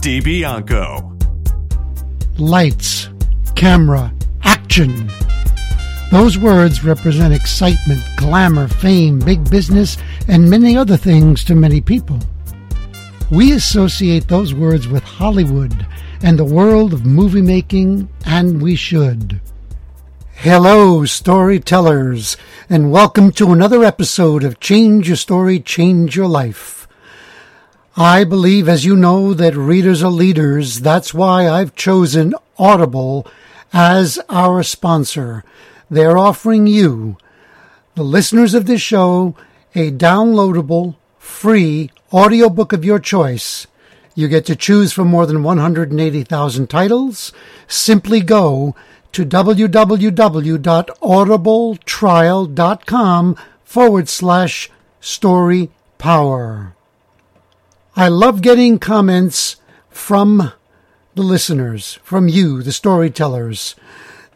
DiBianco. Lights, camera, action. Those words represent excitement, glamour, fame, big business, and many other things to many people. We associate those words with Hollywood and the world of movie making, and we should. Hello, storytellers, and welcome to another episode of Change Your Story, Change Your Life. I believe, as you know, that readers are leaders. That's why I've chosen Audible as our sponsor. They're offering you, the listeners of this show, a downloadable, free audiobook of your choice. You get to choose from more than 180,000 titles. Simply go to www.audibletrial.com forward slash story power. I love getting comments from the listeners, from you, the storytellers.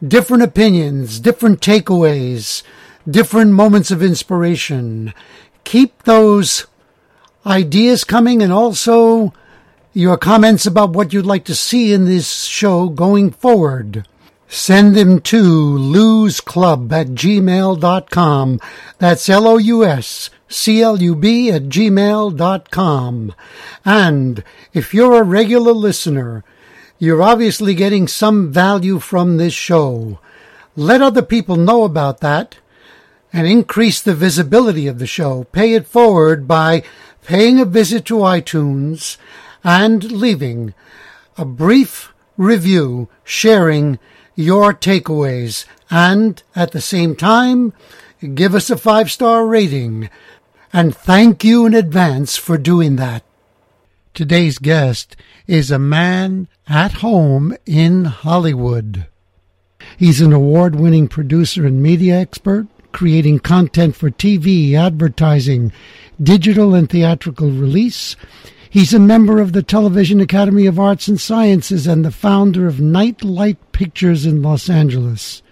Different opinions, different takeaways, different moments of inspiration. Keep those ideas coming and also your comments about what you'd like to see in this show going forward. Send them to lousclub at gmail.com. That's L-O-U-S C-L-U-B at gmail.com. And if you're a regular listener, you're obviously getting some value from this show. Let other people know about that and increase the visibility of the show. Pay it forward by paying a visit to iTunes and leaving a brief review sharing your takeaways and at the same time give us a five star rating and thank you in advance for doing that. Today's guest is a man at home in Hollywood. He's an award winning producer and media expert, creating content for TV, advertising, digital and theatrical release. He's a member of the Television Academy of Arts and Sciences and the founder of Nightlight Pictures in Los Angeles.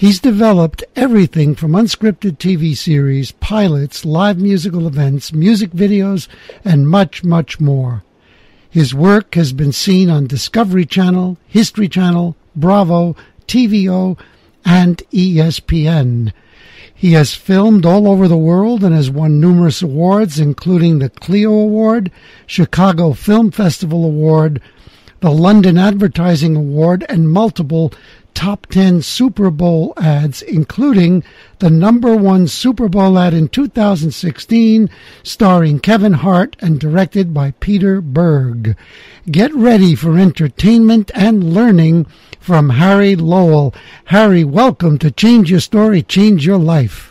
He's developed everything from unscripted TV series, pilots, live musical events, music videos, and much, much more. His work has been seen on Discovery Channel, History Channel, Bravo, TVO, and ESPN. He has filmed all over the world and has won numerous awards, including the Clio Award, Chicago Film Festival Award, the London Advertising Award, and multiple top 10 Super Bowl ads, including the number one Super Bowl ad in 2016, starring Kevin Hart and directed by Peter Berg. Get ready for entertainment and learning from Harry Lowell. Harry, welcome to Change Your Story, Change Your Life.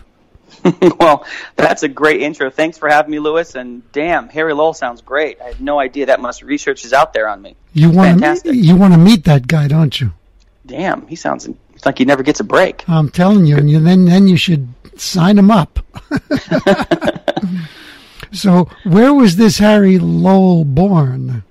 well, that's a great intro. Thanks for having me, Lewis. And damn, Harry Lowell sounds great. I had no idea that much research is out there on me. You want to you want to meet that guy, don't you? Damn, he sounds like he never gets a break. I'm telling you, and you, then then you should sign him up. so, where was this Harry Lowell born?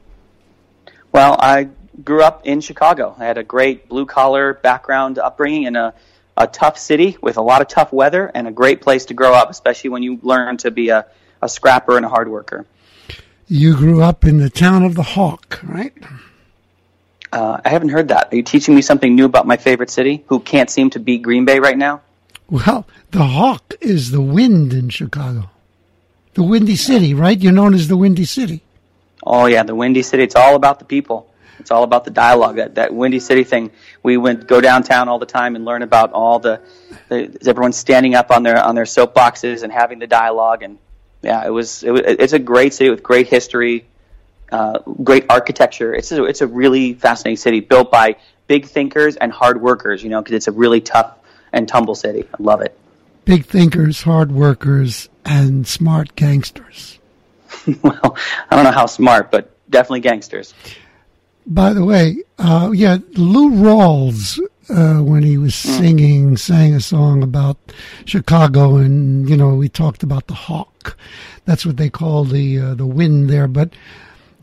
Well, I grew up in Chicago. I had a great blue collar background upbringing in a, a tough city with a lot of tough weather and a great place to grow up, especially when you learn to be a, a scrapper and a hard worker. You grew up in the town of the Hawk, right? Uh, I haven't heard that. Are you teaching me something new about my favorite city who can't seem to beat Green Bay right now? Well, the Hawk is the wind in Chicago. The Windy City, right? You're known as the Windy City. Oh, yeah, the Windy City. It's all about the people. It's all about the dialogue. That that Windy City thing. We went go downtown all the time and learn about all the, the everyone standing up on their on their soapboxes and having the dialogue. And yeah, it was, it was it's a great city with great history, uh, great architecture. It's a, it's a really fascinating city built by big thinkers and hard workers. You know, because it's a really tough and tumble city. I love it. Big thinkers, hard workers, and smart gangsters. well, I don't know how smart, but definitely gangsters. By the way, uh, yeah, Lou Rawls, uh, when he was Mm. singing, sang a song about Chicago, and you know, we talked about the hawk. That's what they call the uh, the wind there. But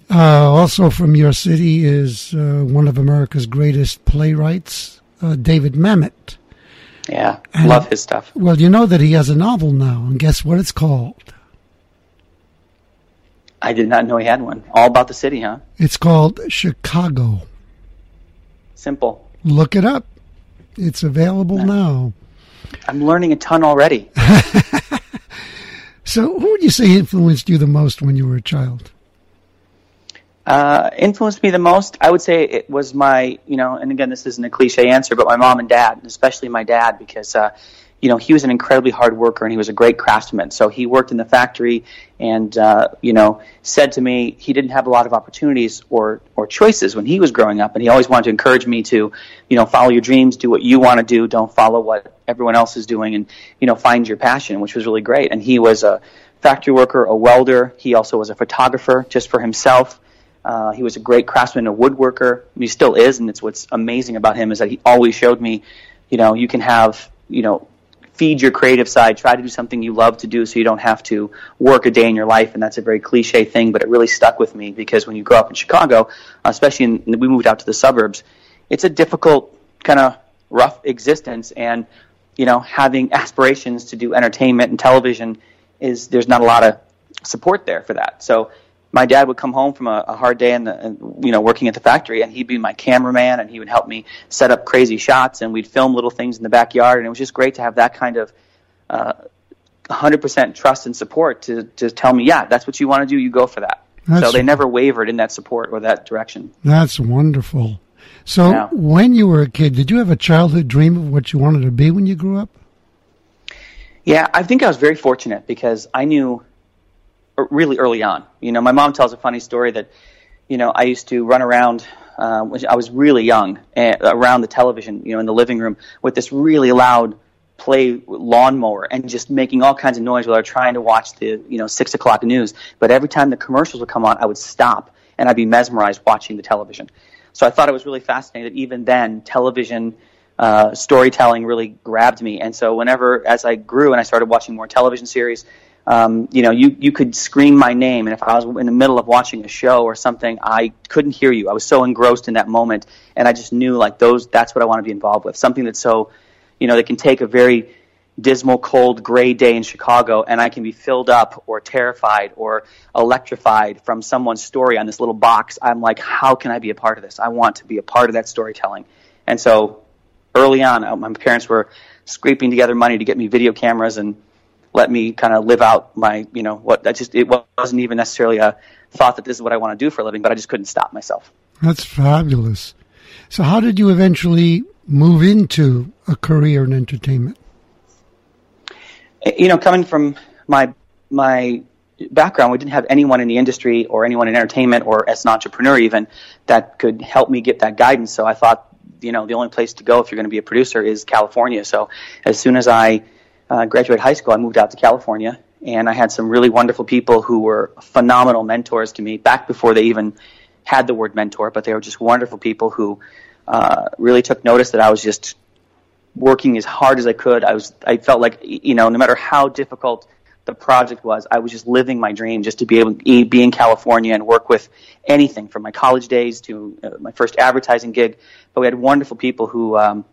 uh, also from your city is uh, one of America's greatest playwrights, uh, David Mamet. Yeah, And- love his stuff. Well, you know that he has a novel now, and guess what it's called? I did not know he had one. All about the city, huh? It's called Chicago. Simple. Look it up. It's available now. I'm learning a ton already. So, who would you say influenced you the most when you were a child? Uh, influenced me the most, I would say it was my, you know, and again, this isn't a cliche answer, but my mom and dad, and especially my dad, because, uh, you know, he was an incredibly hard worker and he was a great craftsman. So he worked in the factory and, uh, you know, said to me he didn't have a lot of opportunities or, or choices when he was growing up. And he always wanted to encourage me to, you know, follow your dreams, do what you want to do, don't follow what everyone else is doing, and, you know, find your passion, which was really great. And he was a factory worker, a welder. He also was a photographer just for himself. Uh, he was a great craftsman, a woodworker. He still is, and it's what's amazing about him is that he always showed me, you know, you can have, you know, feed your creative side, try to do something you love to do so you don't have to work a day in your life. And that's a very cliche thing, but it really stuck with me because when you grow up in Chicago, especially in, we moved out to the suburbs, it's a difficult kind of rough existence. And, you know, having aspirations to do entertainment and television is, there's not a lot of support there for that. So, my dad would come home from a, a hard day in the, in, you know, working at the factory, and he'd be my cameraman, and he would help me set up crazy shots, and we'd film little things in the backyard, and it was just great to have that kind of uh, 100% trust and support to, to tell me, yeah, that's what you want to do, you go for that. That's- so they never wavered in that support or that direction. That's wonderful. So, Yeah. when you were a kid, did you have a childhood dream of what you wanted to be when you grew up? Yeah, I think I was very fortunate because I knew really early on. You know, my mom tells a funny story that, you know, I used to run around uh, when I was really young uh, around the television, you know, in the living room with this really loud play lawnmower and just making all kinds of noise while I was trying to watch the, you know, six o'clock news. But every time the commercials would come on, I would stop and I'd be mesmerized watching the television. So I thought it was really fascinating that even then, television uh, storytelling really grabbed me. And so whenever, as I grew and I started watching more television series, um, you know, you, you could scream my name, and if I was in the middle of watching a show or something, I couldn't hear you. I was so engrossed in that moment, and I just knew like those. That's what I want to be involved with. Something that's so, you know, that can take a very dismal, cold, gray day in Chicago, and I can be filled up or terrified or electrified from someone's story on this little box. I'm like, how can I be a part of this? I want to be a part of that storytelling. And so, early on, uh, my parents were scraping together money to get me video cameras and let me kind of live out my, you know, what I just, it wasn't even necessarily a thought that this is what I want to do for a living, but I just couldn't stop myself. That's fabulous. So, how did you eventually move into a career in entertainment? Eh, you know, coming from my, my background, we didn't have anyone in the industry or anyone in entertainment or as an entrepreneur even that could help me get that guidance. So I thought, you know, the only place to go if you're going to be a producer is California. So as soon as I uh, graduated high school, I moved out to California and I had some really wonderful people who were phenomenal mentors to me back before they even had the word mentor, but they were just wonderful people who uh, really took notice that I was just working as hard as I could. I was, I felt like, you know, no matter how difficult the project was, I was just living my dream just to be able to be in California and work with anything from my college days to uh, my first advertising gig. But we had wonderful people who, um,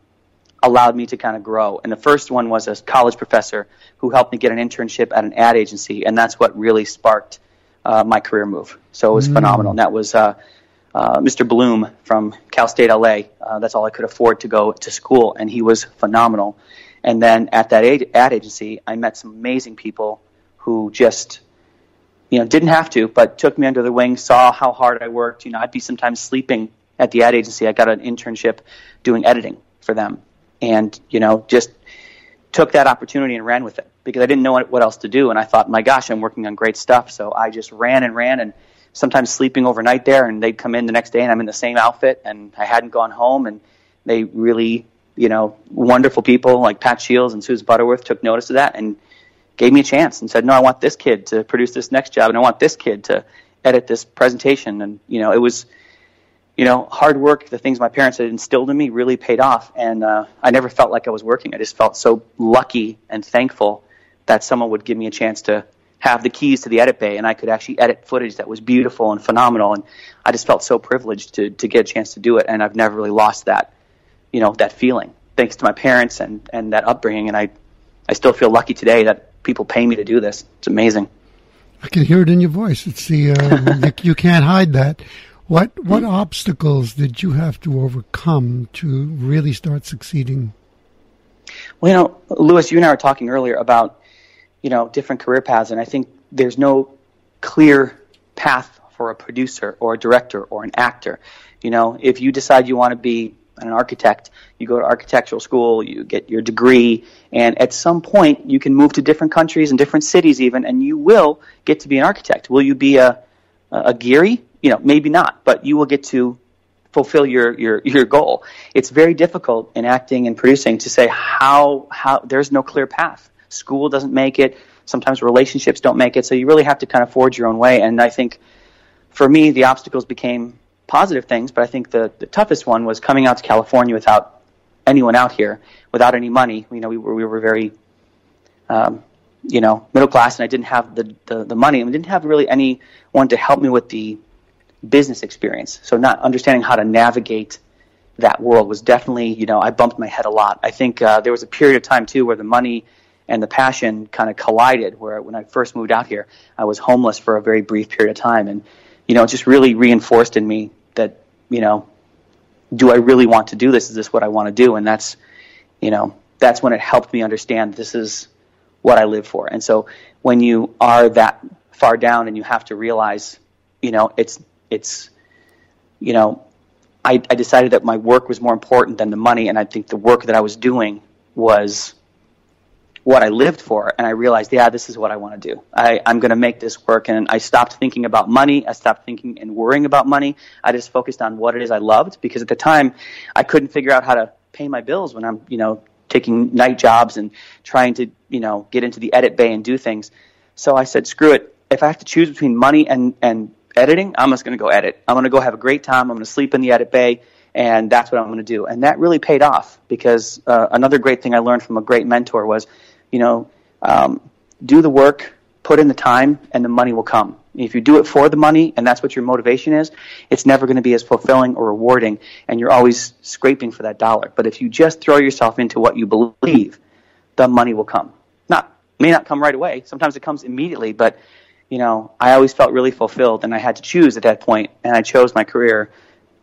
allowed me to kind of grow. And the first one was a college professor who helped me get an internship at an ad agency, and that's what really sparked uh, my career move. So it was phenomenal. And that was uh, uh, Mr. Bloom from Cal State LA. Uh, that's all I could afford to go to school, and he was phenomenal. And then at that ad, ad agency, I met some amazing people who just you know, didn't have to, but took me under the wing, saw how hard I worked. You know, I'd be sometimes sleeping at the ad agency. I got an internship doing editing for them and, you know, just took that opportunity and ran with it because I didn't know what else to do. And I thought, my gosh, I'm working on great stuff. So I just ran and ran and sometimes sleeping overnight there and they'd come in the next day and I'm in the same outfit and I hadn't gone home and they really, you know, wonderful people like Pat Shields and Susan Butterworth took notice of that and gave me a chance and said, no, I want this kid to produce this next job and I want this kid to edit this presentation. And, you know, it was, you know, hard work, the things my parents had instilled in me really paid off. And uh, I never felt like I was working. I just felt so lucky and thankful that someone would give me a chance to have the keys to the edit bay and I could actually edit footage that was beautiful and phenomenal. And I just felt so privileged to, to get a chance to do it. And I've never really lost that, you know, that feeling thanks to my parents and, and that upbringing. And I, I still feel lucky today that people pay me to do this. It's amazing. I can hear it in your voice. It's the, uh, you can't hide that. What what obstacles did you have to overcome to really start succeeding? Well, you know, Lewis, you and I were talking earlier about you know different career paths, and I think there's no clear path for a producer or a director or an actor. You know, if you decide you want to be an architect, you go to architectural school, you get your degree, and at some point you can move to different countries and different cities even, and you will get to be an architect. Will you be a a Gehry, you know, maybe not, but you will get to fulfill your, your, your goal. It's very difficult in acting and producing to say how, how, there's no clear path. School doesn't make it. Sometimes relationships don't make it. So you really have to kind of forge your own way. And I think for me, the obstacles became positive things, but I think the, the toughest one was coming out to California without anyone out here, without any money. You know, we were, we were very, um, you know, middle class and I didn't have the, the, the money and we didn't have really anyone to help me with the, business experience. So not understanding how to navigate that world was definitely, you know, I bumped my head a lot. I think uh, there was a period of time too where the money and the passion kind of collided. Where when I first moved out here, I was homeless for a very brief period of time, and you know, it just really reinforced in me that you know, do I really want to do this? Is this what I want to do? And that's, you know, that's when it helped me understand this is what I live for. And so when you are that far down and you have to realize, you know, it's it's, you know, I, I decided that my work was more important than the money, and I think the work that I was doing was what I lived for, and I realized, yeah, this is what I want to do. I, I'm going to make this work, and I stopped thinking about money. I stopped thinking and worrying about money. I just focused on what it is I loved, because at the time, I couldn't figure out how to pay my bills when I'm, you know, taking night jobs and trying to, you know, get into the edit bay and do things. So I said, screw it. If I have to choose between money and, and editing, I'm just going to go edit. I'm going to go have a great time. I'm going to sleep in the edit bay, and that's what I'm going to do. And that really paid off because uh, another great thing I learned from a great mentor was, you know, um, do the work, put in the time, and the money will come. If you do it for the money and that's what your motivation is, it's never going to be as fulfilling or rewarding, and you're always scraping for that dollar. But if you just throw yourself into what you believe, the money will come. Not may not come right away. Sometimes it comes immediately, but you know, I always felt really fulfilled, and I had to choose at that point, and I chose my career.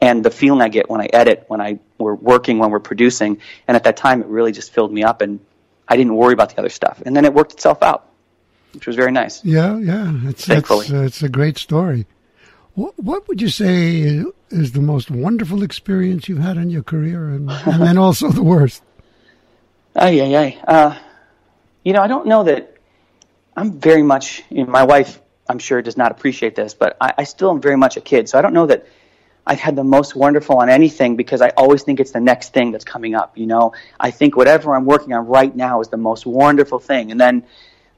And the feeling I get when I edit, when I we're working, when we're producing, and at that time, it really just filled me up, and I didn't worry about the other stuff. And then it worked itself out, which was very nice. Yeah, yeah, it's it's, uh, it's a great story. What, what would you say is the most wonderful experience you've had in your career, and, and then also the worst? Ay, ay, ay. Uh, you know, I don't know that I'm very much, you know, my wife, I'm sure, does not appreciate this, but I, I still am very much a kid. So I don't know that I've had the most wonderful on anything because I always think it's the next thing that's coming up. You know, I think whatever I'm working on right now is the most wonderful thing, and then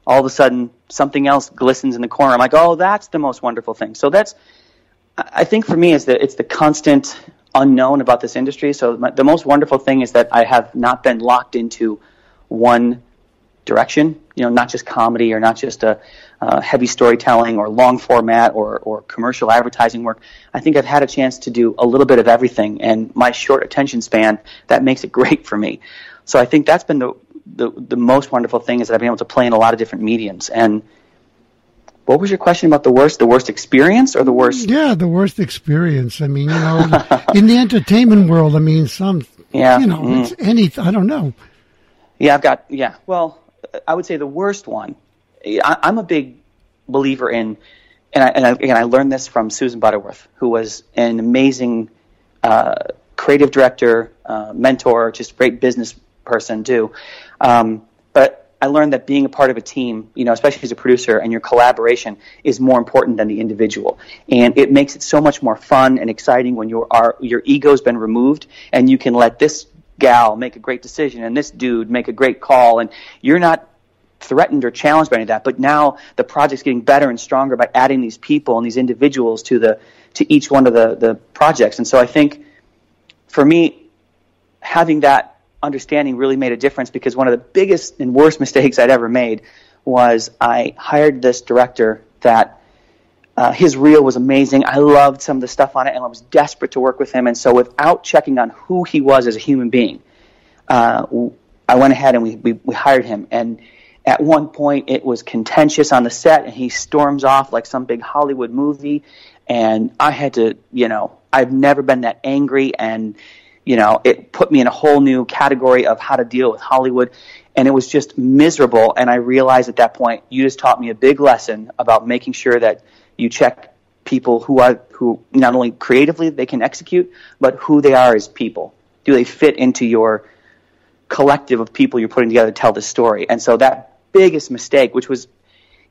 all of a sudden something else glistens in the corner. I'm like, oh, that's the most wonderful thing. So that's, I think for me, is that it's the constant unknown about this industry. So my, the most wonderful thing is that I have not been locked into one direction. You know, not just comedy or not just a uh, heavy storytelling or long format or, or commercial advertising work. I think I've had a chance to do a little bit of everything, and my short attention span that makes it great for me. So I think that's been the the, the most wonderful thing is that I've been able to play in a lot of different mediums. And what was your question about the worst? The worst experience or the worst? Yeah, the worst experience. I mean, you know, in the entertainment world, I mean, some, yeah, you know, mm. it's any, I don't know. Yeah, I've got, yeah. Well, I would say the worst one. I, am a big believer in, and, I, and I, again, I learned this from Susan Butterworth, who was an amazing uh, creative director, uh, mentor, just great business person too. Um, but I learned that being a part of a team, you know, especially as a producer, and your collaboration is more important than the individual, and it makes it so much more fun and exciting when your your ego's been removed, and you can let this gal make a great decision and this dude make a great call, and you're not threatened or challenged by any of that. But now the project's getting better and stronger by adding these people and these individuals to the to each one of the the projects. And so I think for me, having that understanding really made a difference because one of the biggest and worst mistakes I'd ever made was I hired this director that uh, his reel was amazing. I loved some of the stuff on it, and I was desperate to work with him. And so, without checking on who he was as a human being, uh, I went ahead and we, we, we hired him. And at one point, it was contentious on the set, and he storms off like some big Hollywood movie. And I had to, you know, I've never been that angry, and you know, it put me in a whole new category of how to deal with Hollywood. And it was just miserable. And I realized at that point, you just taught me a big lesson about making sure that you check people who are who not only creatively they can execute, but who they are as people. Do they fit into your collective of people you're putting together to tell this story? And so that biggest mistake, which was,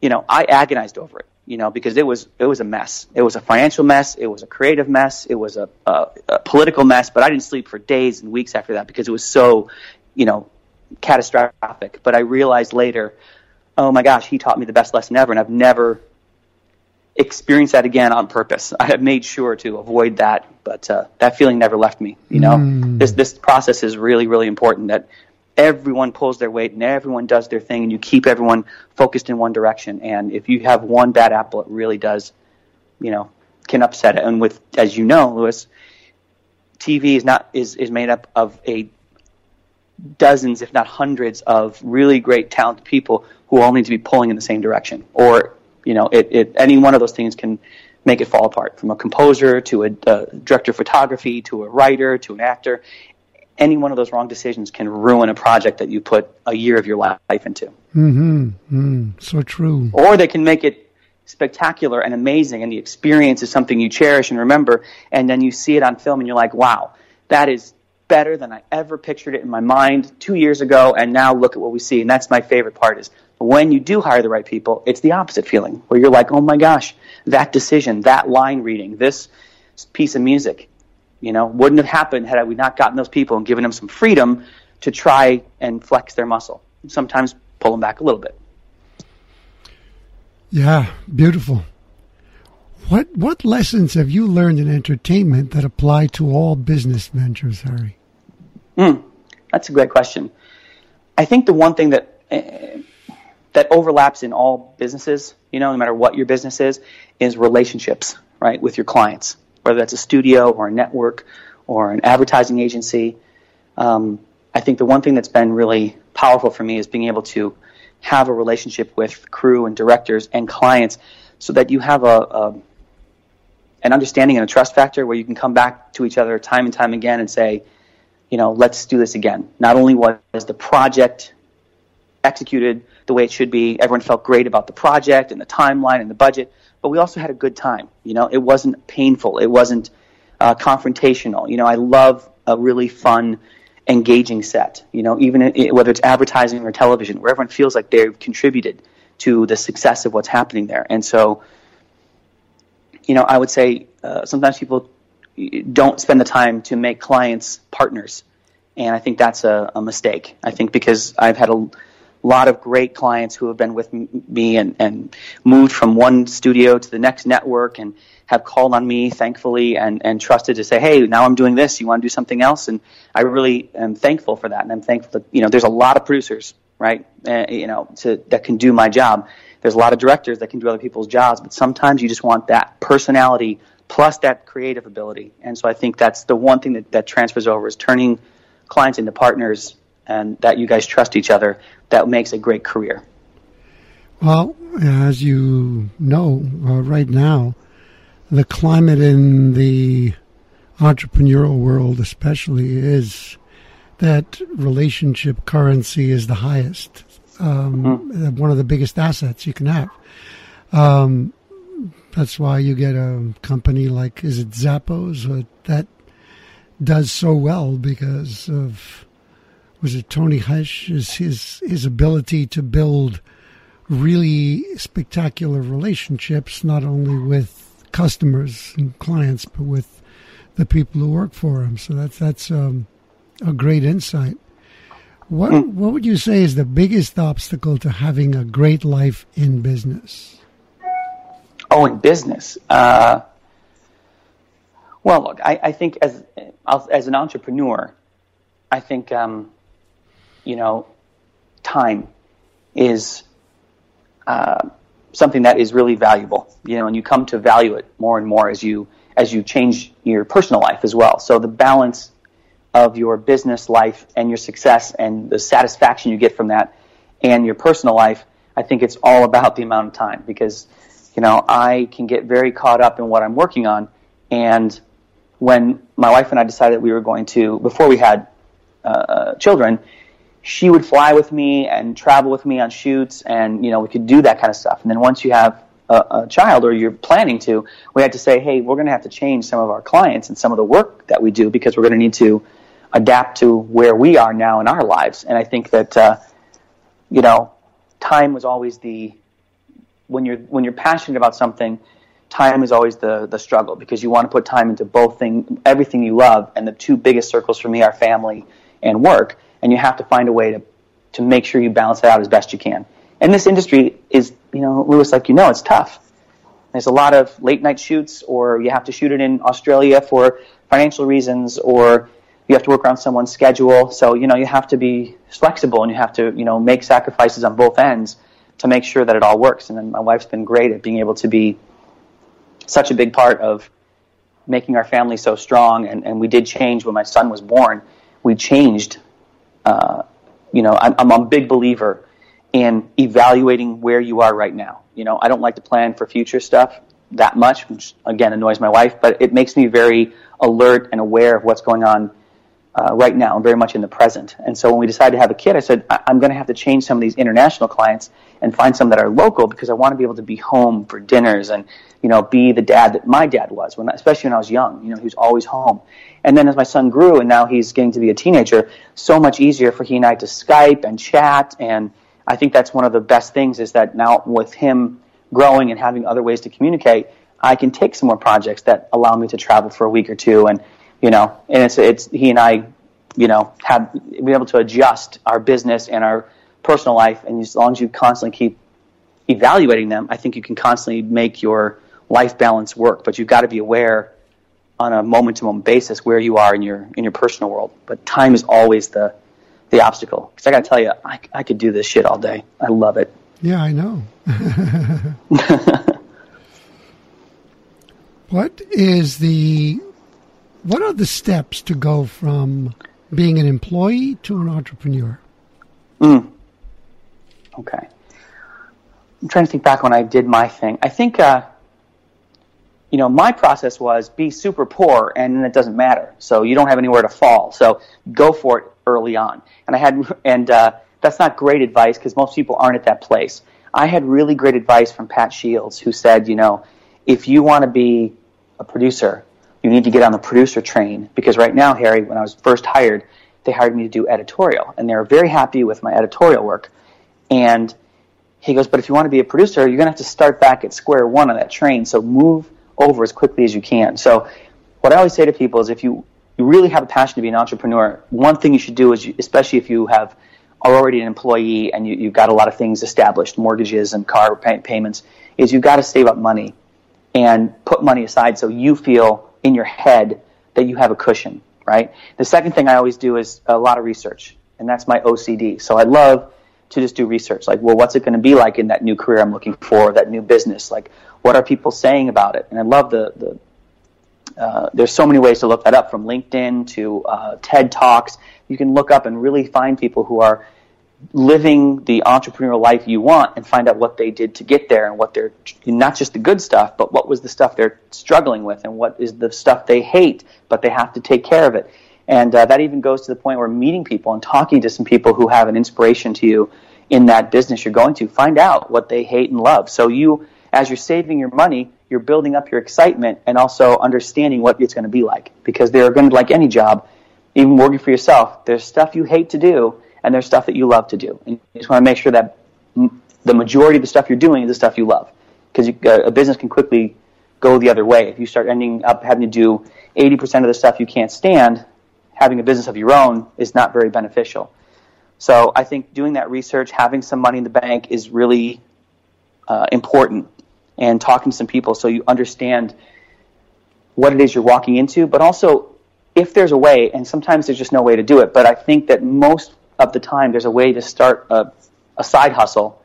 you know, I agonized over it, you know, because it was it was a mess. It was a financial mess. It was a creative mess. It was a, a, a political mess. But I didn't sleep for days and weeks after that because it was so, you know, catastrophic. But I realized later, oh my gosh, he taught me the best lesson ever, and I've never experienced that again on purpose. I have made sure to avoid that, but uh, that feeling never left me. You know, mm. this this process is really really important. That everyone pulls their weight and everyone does their thing, and you keep everyone focused in one direction. And if you have one bad apple, it really does, you know, can upset it. And with as you know, Lewis, TV is not is is made up of a dozens, if not hundreds, of really great talented people who all need to be pulling in the same direction, or you know, it, it, any one of those things can make it fall apart. From a composer to a, a director of photography to a writer to an actor, any one of those wrong decisions can ruin a project that you put a year of your life into. Mm-hmm. Mm, so true. Or they can make it spectacular and amazing, and the experience is something you cherish and remember, and then you see it on film and you're like, wow, that is better than I ever pictured it in my mind two years ago, and now look at what we see. And that's my favorite part is when you do hire the right people, it's the opposite feeling where you're like, oh my gosh, that decision, that line reading, this piece of music, you know, wouldn't have happened had we not gotten those people and given them some freedom to try and flex their muscle. Sometimes pull them back a little bit. Yeah, beautiful. What what lessons have you learned in entertainment that apply to all business ventures, Harry? Mm, that's a great question. I think the one thing that uh, that overlaps in all businesses, you know, no matter what your business is, is relationships, right, with your clients, whether that's a studio or a network or an advertising agency. Um, I think the one thing that's been really powerful for me is being able to have a relationship with crew and directors and clients so that you have a, a an understanding and a trust factor where you can come back to each other time and time again and say, you know, let's do this again. Not only was the project executed the way it should be. Everyone felt great about the project and the timeline and the budget, but we also had a good time. You know, it wasn't painful. It wasn't uh, confrontational. You know, I love a really fun, engaging set. You know, even it, whether it's advertising or television, where everyone feels like they've contributed to the success of what's happening there. And so, you know, I would say uh, sometimes people don't spend the time to make clients partners. And I think that's a, a mistake. I think because I've had a a lot of great clients who have been with me and, and moved from one studio to the next network and have called on me thankfully and, and trusted to say, hey, now I'm doing this. You want to do something else? And I really am thankful for that. And I'm thankful that, you know, there's a lot of producers, right, uh, you know, to, that can do my job. There's a lot of directors that can do other people's jobs, but sometimes you just want that personality plus that creative ability. And so I think that's the one thing that, that transfers over is turning clients into partners and that you guys trust each other, that makes a great career. Well, as you know, uh, right now, the climate in the entrepreneurial world, especially, is that relationship currency is the highest, um, mm-hmm. one of the biggest assets you can have. Um, that's why you get a company like, is it Zappos, that does so well because of was it Tony Hsieh? His, his his ability to build really spectacular relationships, not only with customers and clients, but with the people who work for him. So that's that's um, a great insight. What mm. what would you say is the biggest obstacle to having a great life in business? Oh, in business. Uh, well, look, I, I think as as an entrepreneur, I think um, you know, time is uh, something that is really valuable. You know, and you come to value it more and more as you as you change your personal life as well. So the balance of your business life and your success and the satisfaction you get from that and your personal life, I think it's all about the amount of time because, you know, I can get very caught up in what I'm working on. And when my wife and I decided we were going to, before we had uh children, she would fly with me and travel with me on shoots and, you know, we could do that kind of stuff. And then once you have a, a child or you're planning to, we had to say, hey, we're going to have to change some of our clients and some of the work that we do because we're going to need to adapt to where we are now in our lives. And I think that, uh, you know, time was always the when you're when you're passionate about something, time is always the the struggle because you want to put time into both thing everything you love. And the two biggest circles for me are family and work. And you have to find a way to to make sure you balance it out as best you can. And this industry is, you know, Lewis, like you know, it's tough. There's a lot of late night shoots, or you have to shoot it in Australia for financial reasons, or you have to work around someone's schedule. So, you know, you have to be flexible and you have to, you know, make sacrifices on both ends to make sure that it all works. And then my wife's been great at being able to be such a big part of making our family so strong. And, and we did change when my son was born. We changed. Uh, you know, I'm, I'm a big believer in evaluating where you are right now. You know, I don't like to plan for future stuff that much, which again annoys my wife, but it makes me very alert and aware of what's going on uh, right now. I'm very much in the present. And so when we decided to have a kid, I said, I- am going to have to change some of these international clients and find some that are local because I want to be able to be home for dinners and, you know, be the dad that my dad was, when, especially when I was young. You know, he was always home. And then as my son grew and now he's getting to be a teenager, so much easier for he and I to Skype and chat. And I think that's one of the best things is that now with him growing and having other ways to communicate, I can take some more projects that allow me to travel for a week or two and you know, and it's it's he and I, you know, have been able to adjust our business and our personal life, and as long as you constantly keep evaluating them, I think you can constantly make your life balance work. But you've got to be aware on a moment to moment basis where you are in your in your personal world. But time is always the the obstacle. Because I got to tell you, I, I could do this shit all day. I love it. Yeah, I know. what is the what are the steps to go from being an employee to an entrepreneur? Mm. Okay. I'm trying to think back when I did my thing. I think, uh, you know, my process was be super poor and it doesn't matter. So you don't have anywhere to fall. So go for it early on. And I had, and uh, that's not great advice because most people aren't at that place. I had really great advice from Pat Shields who said, you know, if you want to be a producer, you need to get on the producer train because right now, Harry, when I was first hired, they hired me to do editorial, and they were very happy with my editorial work. And he goes, but if you want to be a producer, you're going to have to start back at square one on that train. So move over as quickly as you can. So what I always say to people is, if you you really have a passion to be an entrepreneur, one thing you should do is, you, especially if you have are already an employee and you, have got a lot of things established, mortgages and car pay- payments, is you've got to save up money and put money aside so you feel in your head that you have a cushion, right? The second thing I always do is a lot of research, and that's my OCD. So I love to just do research. Like, well, what's it going to be like in that new career I'm looking for, that new business? Like, what are people saying about it? And I love the the. Uh, there's so many ways to look that up, from LinkedIn to uh, TED Talks. You can look up and really find people who are living the entrepreneurial life you want and find out what they did to get there and what they're not just the good stuff, but what was the stuff they're struggling with and what is the stuff they hate, but they have to take care of it. And uh, that even goes to the point where meeting people and talking to some people who have an inspiration to you in that business you're going to, find out what they hate and love. So you, as you're saving your money, you're building up your excitement and also understanding what it's going to be like. Because they're going to, like any job, even working for yourself, there's stuff you hate to do and there's stuff that you love to do. And you just want to make sure that m- the majority of the stuff you're doing is the stuff you love. Because uh, a business can quickly go the other way. If you start ending up having to do 80% of the stuff you can't stand, having a business of your own is not very beneficial. So I think doing that research, having some money in the bank is really uh, important, and talking to some people so you understand what it is you're walking into, but also if there's a way, and sometimes there's just no way to do it, but I think that most of the time there's a way to start a, a side hustle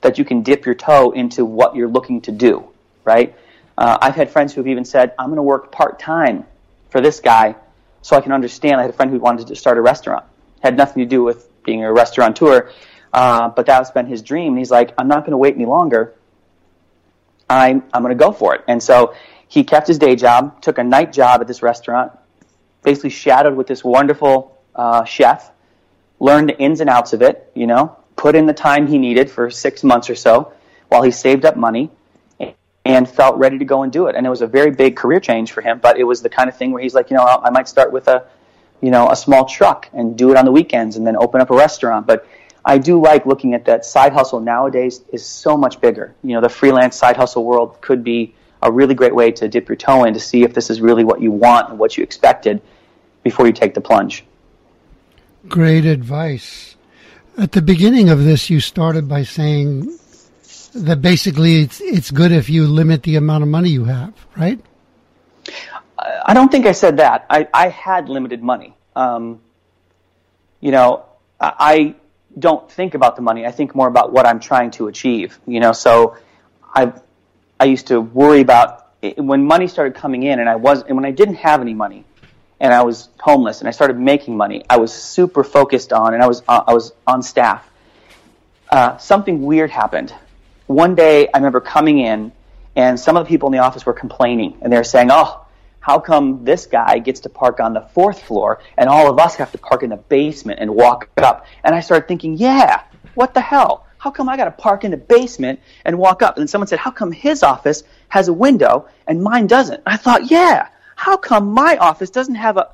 that you can dip your toe into what you're looking to do, right? Uh, I've had friends who have even said, I'm going to work part time for this guy so I can understand. I had a friend who wanted to start a restaurant. Had nothing to do with being a restaurateur, uh, but that's been his dream. And he's like, I'm not going to wait any longer. I'm, I'm going to go for it. And so he kept his day job, took a night job at this restaurant, basically shadowed with this wonderful uh, chef, learned the ins and outs of it, you know, put in the time he needed for six months or so while he saved up money and felt ready to go and do it. And it was a very big career change for him, but it was the kind of thing where he's like, you know, I might start with a, you know, a small truck and do it on the weekends and then open up a restaurant. But I do like looking at that side hustle nowadays is so much bigger. You know, the freelance side hustle world could be a really great way to dip your toe in to see if this is really what you want and what you expected before you take the plunge. Great advice. At the beginning of this, you started by saying that basically it's it's good if you limit the amount of money you have, right? I don't think I said that. I, I had limited money. Um, you know, I don't think about the money. I think more about what I'm trying to achieve. You know, so I I used to worry about when money started coming in, and I was and when I didn't have any money, and I was homeless and I started making money, I was super focused on, and I was uh, I was on staff. Uh, something weird happened. One day, I remember coming in, and some of the people in the office were complaining, and they were saying, "Oh, how come this guy gets to park on the fourth floor, and all of us have to park in the basement and walk up?" And I started thinking, "Yeah, what the hell? How come I got to park in the basement and walk up?" And someone said, "How come his office has a window and mine doesn't?" I thought, "Yeah." How come my office doesn't have a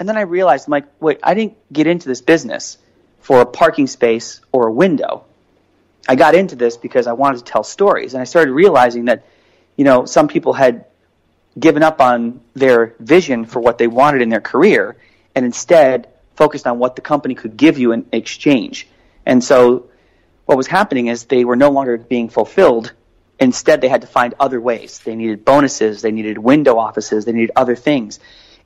and then I realized I'm like, wait, I didn't get into this business for a parking space or a window. I got into this because I wanted to tell stories. And I started realizing that, you know, some people had given up on their vision for what they wanted in their career and instead focused on what the company could give you in exchange. And so what was happening is they were no longer being fulfilled Instead, they had to find other ways. They needed bonuses, they needed window offices, they needed other things.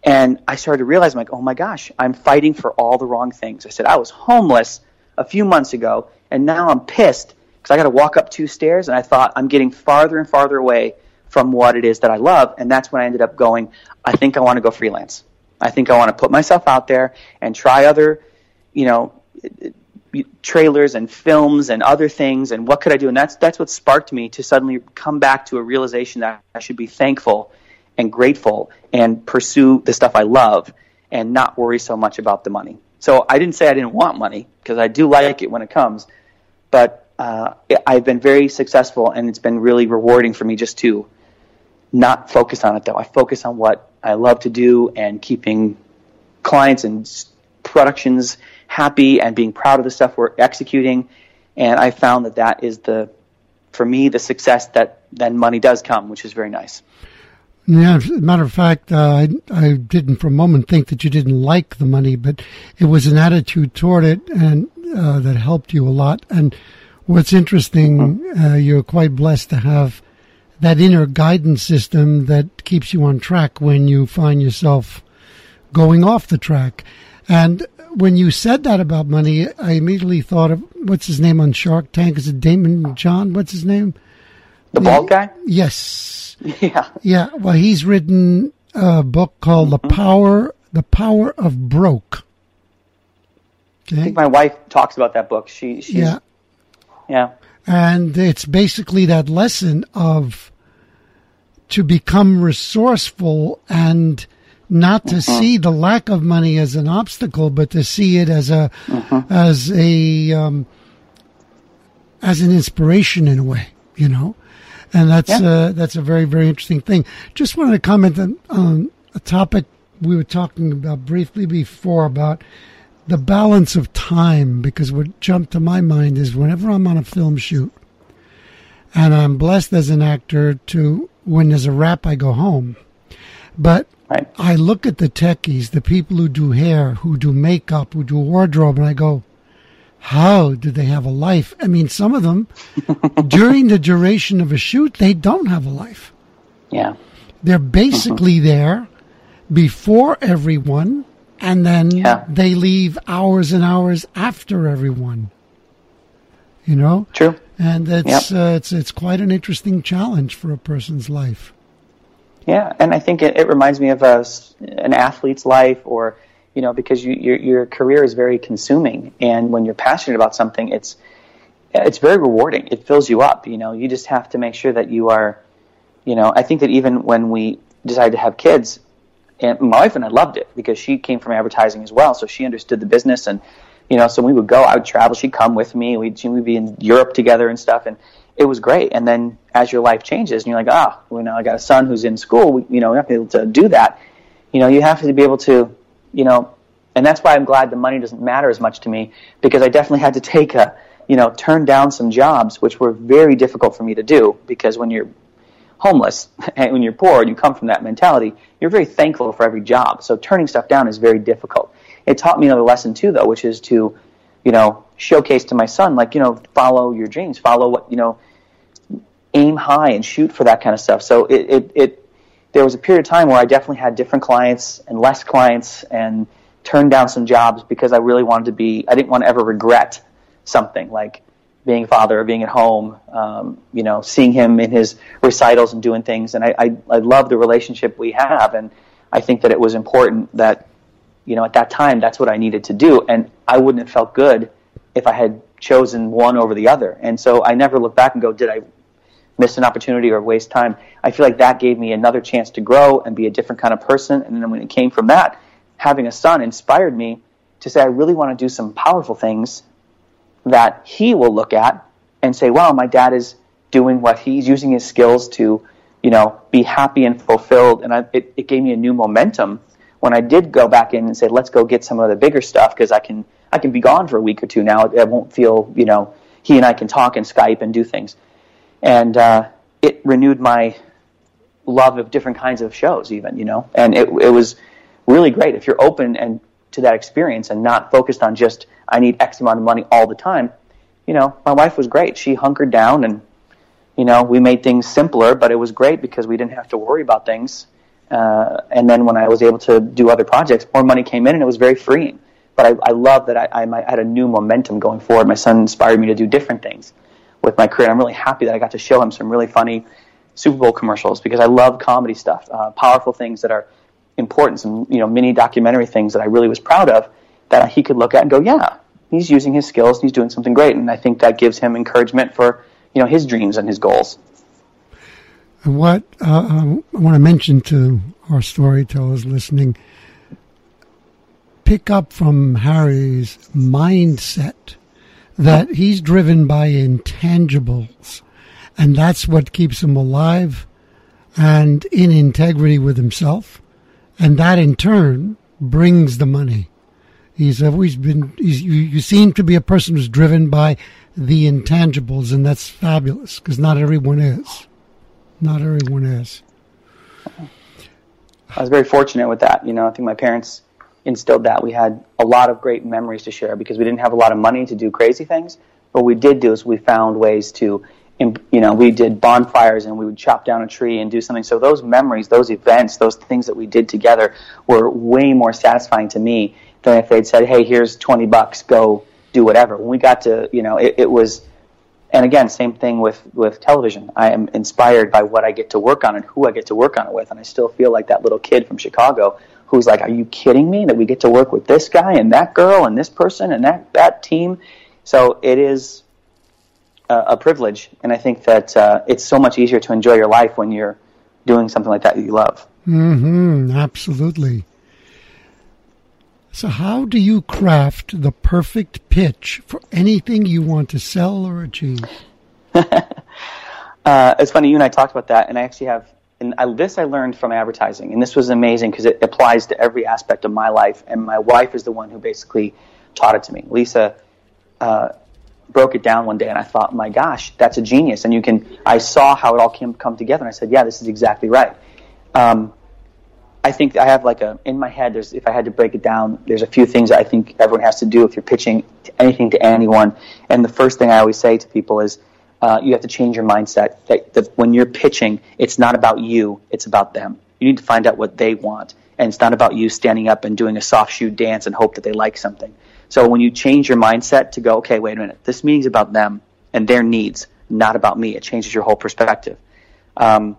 And I started to realize, I'm like, oh my gosh, I'm fighting for all the wrong things. I said, I was homeless a few months ago, and now I'm pissed because I got to walk up two stairs, and I thought I'm getting farther and farther away from what it is that I love. And that's when I ended up going, I think I want to go freelance. I think I want to put myself out there and try other, you know, trailers and films and other things and what could I do? And that's that's what sparked me to suddenly come back to a realization that I should be thankful and grateful and pursue the stuff I love and not worry so much about the money. So I didn't say I didn't want money because I do like it when it comes, but uh, I've been very successful and it's been really rewarding for me just to not focus on it though. I focus on what I love to do and keeping clients and productions happy and being proud of the stuff we're executing. And I found that that is the, for me, the success that then money does come, which is very nice. Yeah, as a matter of fact, uh, I, I didn't for a moment think that you didn't like the money, but it was an attitude toward it and uh, that helped you a lot. And what's interesting, mm-hmm. uh, you're quite blessed to have that inner guidance system that keeps you on track when you find yourself going off the track. And when you said that about money, I immediately thought of what's his name on Shark Tank? Is it Daymond John? What's his name? The bald guy? Yes. Yeah. Yeah. Well, he's written a book called mm-hmm. The Power The Power of Broke. Okay. I think my wife talks about that book. She she's, Yeah. Yeah. And it's basically that lesson of to become resourceful and not to uh-huh. see the lack of money as an obstacle, but to see it as a uh-huh. as a um, as an inspiration in a way, you know. And that's yeah. uh, that's a very very interesting thing. Just wanted to comment on, on a topic we were talking about briefly before about the balance of time because what jumped to my mind is whenever I'm on a film shoot and I'm blessed as an actor to when there's a wrap I go home. But Right. I look at the techies, the people who do hair, who do makeup, who do wardrobe, and I go, how do they have a life? I mean, some of them, during the duration of a shoot, they don't have a life. Yeah. They're basically there before everyone, and then Yeah. they leave hours and hours after everyone. You know, True. and it's uh, it's it's quite an interesting challenge for a person's life. Yeah, and I think it, it reminds me of a, an athlete's life, or you know, because you, your your career is very consuming, and when you're passionate about something, it's it's very rewarding. It fills you up. You know, you just have to make sure that you are, you know, I think that even when we decided to have kids, and my wife and I loved it because she came from advertising as well, so she understood the business and. You know, so we would go. I would travel. She'd come with me. We'd we'd be in Europe together and stuff, and it was great. And then as your life changes, and you're like, ah, you know, I got a son who's in school. We, you know, we're not able to do that. You know, you have to be able to, you know, and that's why I'm glad the money doesn't matter as much to me because I definitely had to take a, you know, turn down some jobs which were very difficult for me to do because when you're homeless and when you're poor and you come from that mentality, you're very thankful for every job. So turning stuff down is very difficult. It taught me another lesson too, though, which is to, you know, showcase to my son, like, you know, follow your dreams, follow what, you know, aim high and shoot for that kind of stuff. So it, it, it there was a period of time where I definitely had different clients and less clients and turned down some jobs because I really wanted to be, I didn't want to ever regret something like being a father or being at home, um, you know, seeing him in his recitals and doing things. And I, I, I love the relationship we have. And I think that it was important that, you know, at that time, that's what I needed to do. And I wouldn't have felt good if I had chosen one over the other. And so I never look back and go, did I miss an opportunity or waste time? I feel like that gave me another chance to grow and be a different kind of person. And then when it came from that, having a son inspired me to say, I really want to do some powerful things that he will look at and say, wow, my dad is doing what he's using his skills to, you know, be happy and fulfilled. And I, it, it gave me a new momentum when I did go back in and say, let's go get some of the bigger stuff because I can, I can be gone for a week or two now. I won't feel, you know, he and I can talk and Skype and do things. And uh, it renewed my love of different kinds of shows, even, you know, and it, it was really great if you're open and to that experience and not focused on just I need X amount of money all the time. You know, my wife was great. She hunkered down and you know we made things simpler, but it was great because we didn't have to worry about things. Uh, and then when I was able to do other projects, more money came in, and it was very freeing. But I, I love that I, I, I had a new momentum going forward. My son inspired me to do different things with my career. And I'm really happy that I got to show him some really funny Super Bowl commercials because I love comedy stuff, uh, powerful things that are important, some you know mini documentary things that I really was proud of that he could look at and go, yeah, he's using his skills, and he's doing something great, and I think that gives him encouragement for you know his dreams and his goals. What uh, I want to mention to our storytellers listening pick up from Harry's mindset that he's driven by intangibles, and that's what keeps him alive and in integrity with himself, and that in turn brings the money. He's always been, he's, you, you seem to be a person who's driven by the intangibles, and that's fabulous because not everyone is. Not everyone is. I was very fortunate with that. You know, I think my parents instilled that. We had a lot of great memories to share because we didn't have a lot of money to do crazy things. What we did do is we found ways to, you know, we did bonfires and we would chop down a tree and do something. So those memories, those events, those things that we did together were way more satisfying to me than if they'd said, "Hey, here's twenty bucks, go do whatever." When we got to, you know, it, it was. And again, same thing with, with television. I am inspired by what I get to work on and who I get to work on it with. And I still feel like that little kid from Chicago who's like, Are you kidding me that we get to work with this guy and that girl and this person and that, that team? So it is a, a privilege. And I think that uh, it's so much easier to enjoy your life when you're doing something like that that you love. Mm-hmm, absolutely. So, how do you craft the perfect pitch for anything you want to sell or achieve? uh, it's funny, you and I talked about that, and I actually have. And I, this I learned from advertising, and this was amazing because it applies to every aspect of my life. And my wife is the one who basically taught it to me. Lisa uh, broke it down one day, and I thought, my gosh, that's a genius. And you can, I saw how it all came come together, and I said, yeah, this is exactly right. Um, I think I have like a in my head. There's if I had to break it down, there's a few things that I think everyone has to do if you're pitching anything to anyone. And the first thing I always say to people is, uh, you have to change your mindset. That, that when you're pitching, it's not about you; it's about them. You need to find out what they want, and it's not about you standing up and doing a soft shoe dance and hope that they like something. So when you change your mindset to go, okay, wait a minute, this meeting's about them and their needs, not about me. It changes your whole perspective. Um,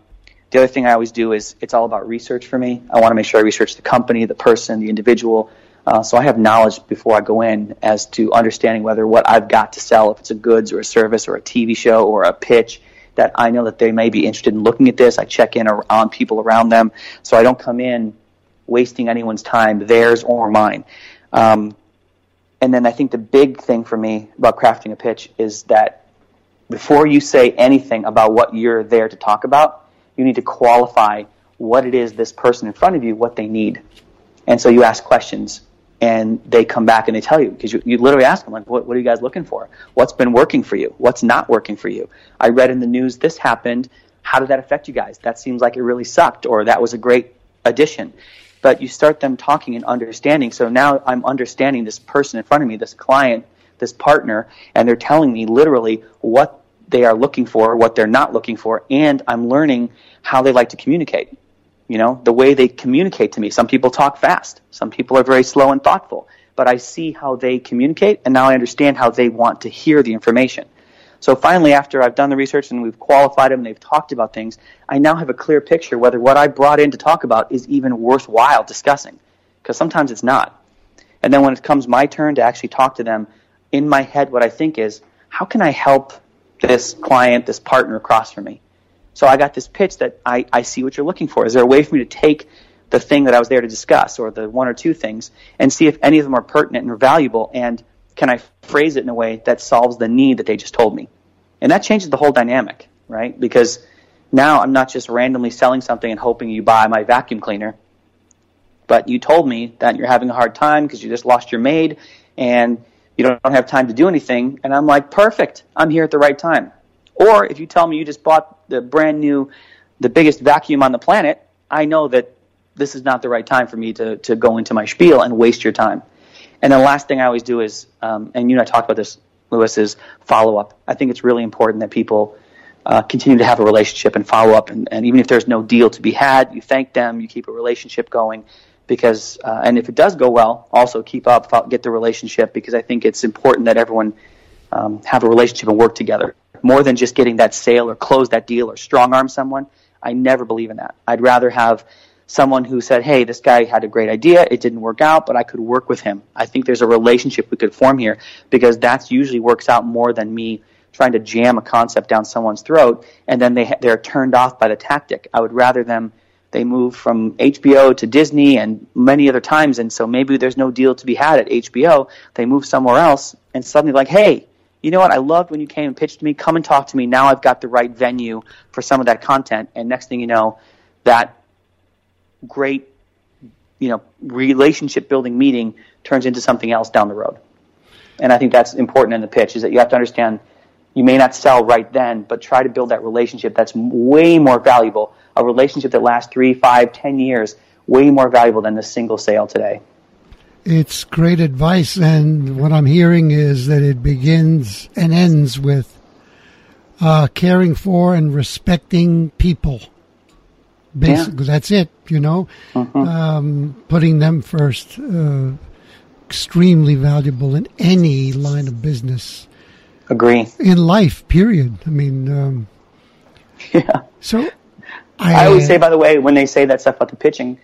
the other thing I always do is it's all about research for me. I want to make sure I research the company, the person, the individual. Uh, so I have knowledge before I go in as to understanding whether what I've got to sell, if it's a goods or a service or a TV show or a pitch, that I know that they may be interested in looking at this. I check in on people around them, so I don't come in wasting anyone's time, theirs or mine. Um, and then I think the big thing for me about crafting a pitch is that before you say anything about what you're there to talk about, you need to qualify what it is this person in front of you, what they need. And so you ask questions and they come back and they tell you because you, you literally ask them like what, what are you guys looking for? What's been working for you? What's not working for you? I read in the news this happened. How did that affect you guys? That seems like it really sucked or that was a great addition. But you start them talking and understanding. So now i'm understanding this person in front of me this client this partner and they're telling me literally what they are looking for, what they're not looking for, and I'm learning how they like to communicate. You know, the way they communicate to me. Some people talk fast, some people are very slow and thoughtful, but I see how they communicate, and now I understand how they want to hear the information. So finally, after I've done the research and we've qualified them and they've talked about things, I now have a clear picture whether what I brought in to talk about is even worthwhile discussing. Because sometimes it's not. And then when it comes my turn to actually talk to them, in my head, what I think is, how can I help this client, this partner across from me. So I got this pitch that I, I see what you're looking for. Is there a way for me to take the thing that I was there to discuss or the one or two things and see if any of them are pertinent and valuable and can I phrase it in a way that solves the need that they just told me? And that changes the whole dynamic, right? Because now I'm not just randomly selling something and hoping you buy my vacuum cleaner, but you told me that you're having a hard time because you just lost your maid and you don't have time to do anything. And I'm like, perfect. I'm here at the right time. Or if you tell me you just bought the brand new, the biggest vacuum on the planet, I know that this is not the right time for me to, to go into my spiel and waste your time. And the last thing I always do is, um, and you and I talked about this, Lewis, is follow up. I think it's really important that people uh, continue to have a relationship and follow up. And, and even if there's no deal to be had, you thank them, you keep a relationship going because uh, and if it does go well, also keep up, get the relationship because I think it's important that everyone um, have a relationship and work together more than just getting that sale or close that deal or strong arm someone. I never believe in that. I'd rather have someone who said, "Hey, this guy had a great idea. It didn't work out, but I could work with him." I think there's a relationship we could form here because that usually works out more than me trying to jam a concept down someone's throat and then they they're turned off by the tactic. I would rather them they move from HBO to Disney and many other times, and so maybe there's no deal to be had at HBO. They move somewhere else, and suddenly, like, hey, you know what? I loved when you came and pitched to me. Come and talk to me. Now I've got the right venue for some of that content. And next thing you know, that great, you know, relationship building meeting turns into something else down the road. And I think that's important in the pitch is that you have to understand you may not sell right then, but try to build that relationship that's way more valuable. A relationship that lasts three, five, ten years, way more valuable than the single sale today. It's great advice, and what I'm hearing is that it begins and ends with uh, caring for and respecting people. Basically, yeah. that's it. You know, mm-hmm. um, putting them first. Uh, extremely valuable in any line of business. Agree. In life, period. I mean, um, yeah. So I, I, always say, by the way, when they say that stuff about the pitching,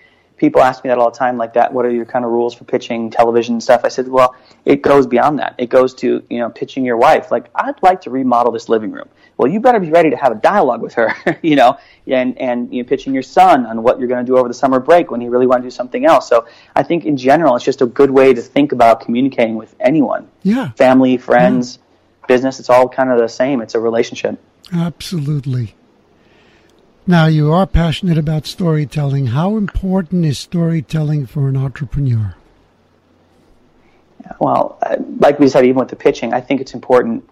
people ask me that all the time, like that. What are your kind of rules for pitching television stuff? I said, well, it goes beyond that. It goes to you know pitching your wife. Like, I'd like to remodel this living room. Well, you better be ready to have a dialogue with her, you know, and and you know, pitching your son on what you're going to do over the summer break when he really want to do something else. So I think in general, it's just a good way to think about communicating with anyone. Yeah. Family, friends. Yeah business, it's all kind of the same. It's a relationship. Absolutely. Now, you are passionate about storytelling. How important is storytelling for an entrepreneur? Well, uh, like we said, even with the pitching, I think it's important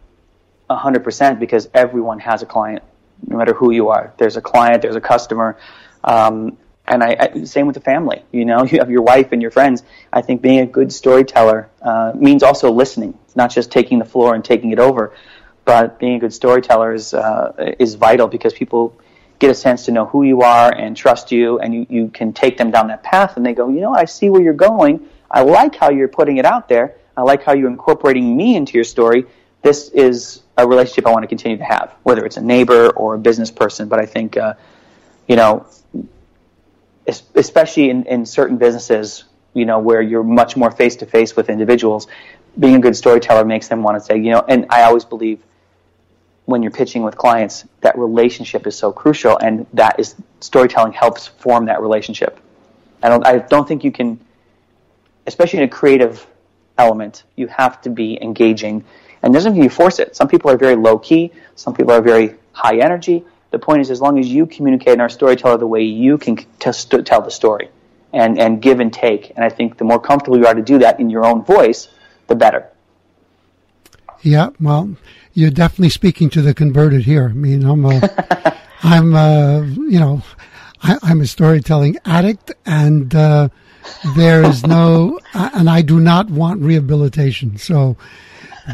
100% because everyone has a client, no matter who you are. There's a client, there's a customer. Um, and I, I same with the family. You know, you have your wife and your friends. I think being a good storyteller uh, means also listening, not just taking the floor and taking it over, but being a good storyteller is uh, is vital because people get a sense to know who you are and trust you, and you, you can take them down that path, and they go, you know, I see where you're going. I like how you're putting it out there. I like how you're incorporating me into your story. This is a relationship I want to continue to have, whether it's a neighbor or a business person. But I think, uh, you know, especially in, in certain businesses, you know, where you're much more face to face with individuals, being a good storyteller makes them want to say, you know, and I always believe when you're pitching with clients, that relationship is so crucial, and that is storytelling helps form that relationship. I don't, I don't think you can, especially in a creative element, you have to be engaging, and doesn't mean you force it. Some people are very low key, some people are very high energy. The point is, as long as you communicate in our storyteller the way you can t- st- tell the story, and and give and take, and I think the more comfortable you are to do that in your own voice, the better. Yeah, well, you're definitely speaking to the converted here. I mean, I'm a, I'm a, you know, I, am a storytelling addict, and uh, there is no, and I do not want rehabilitation. So,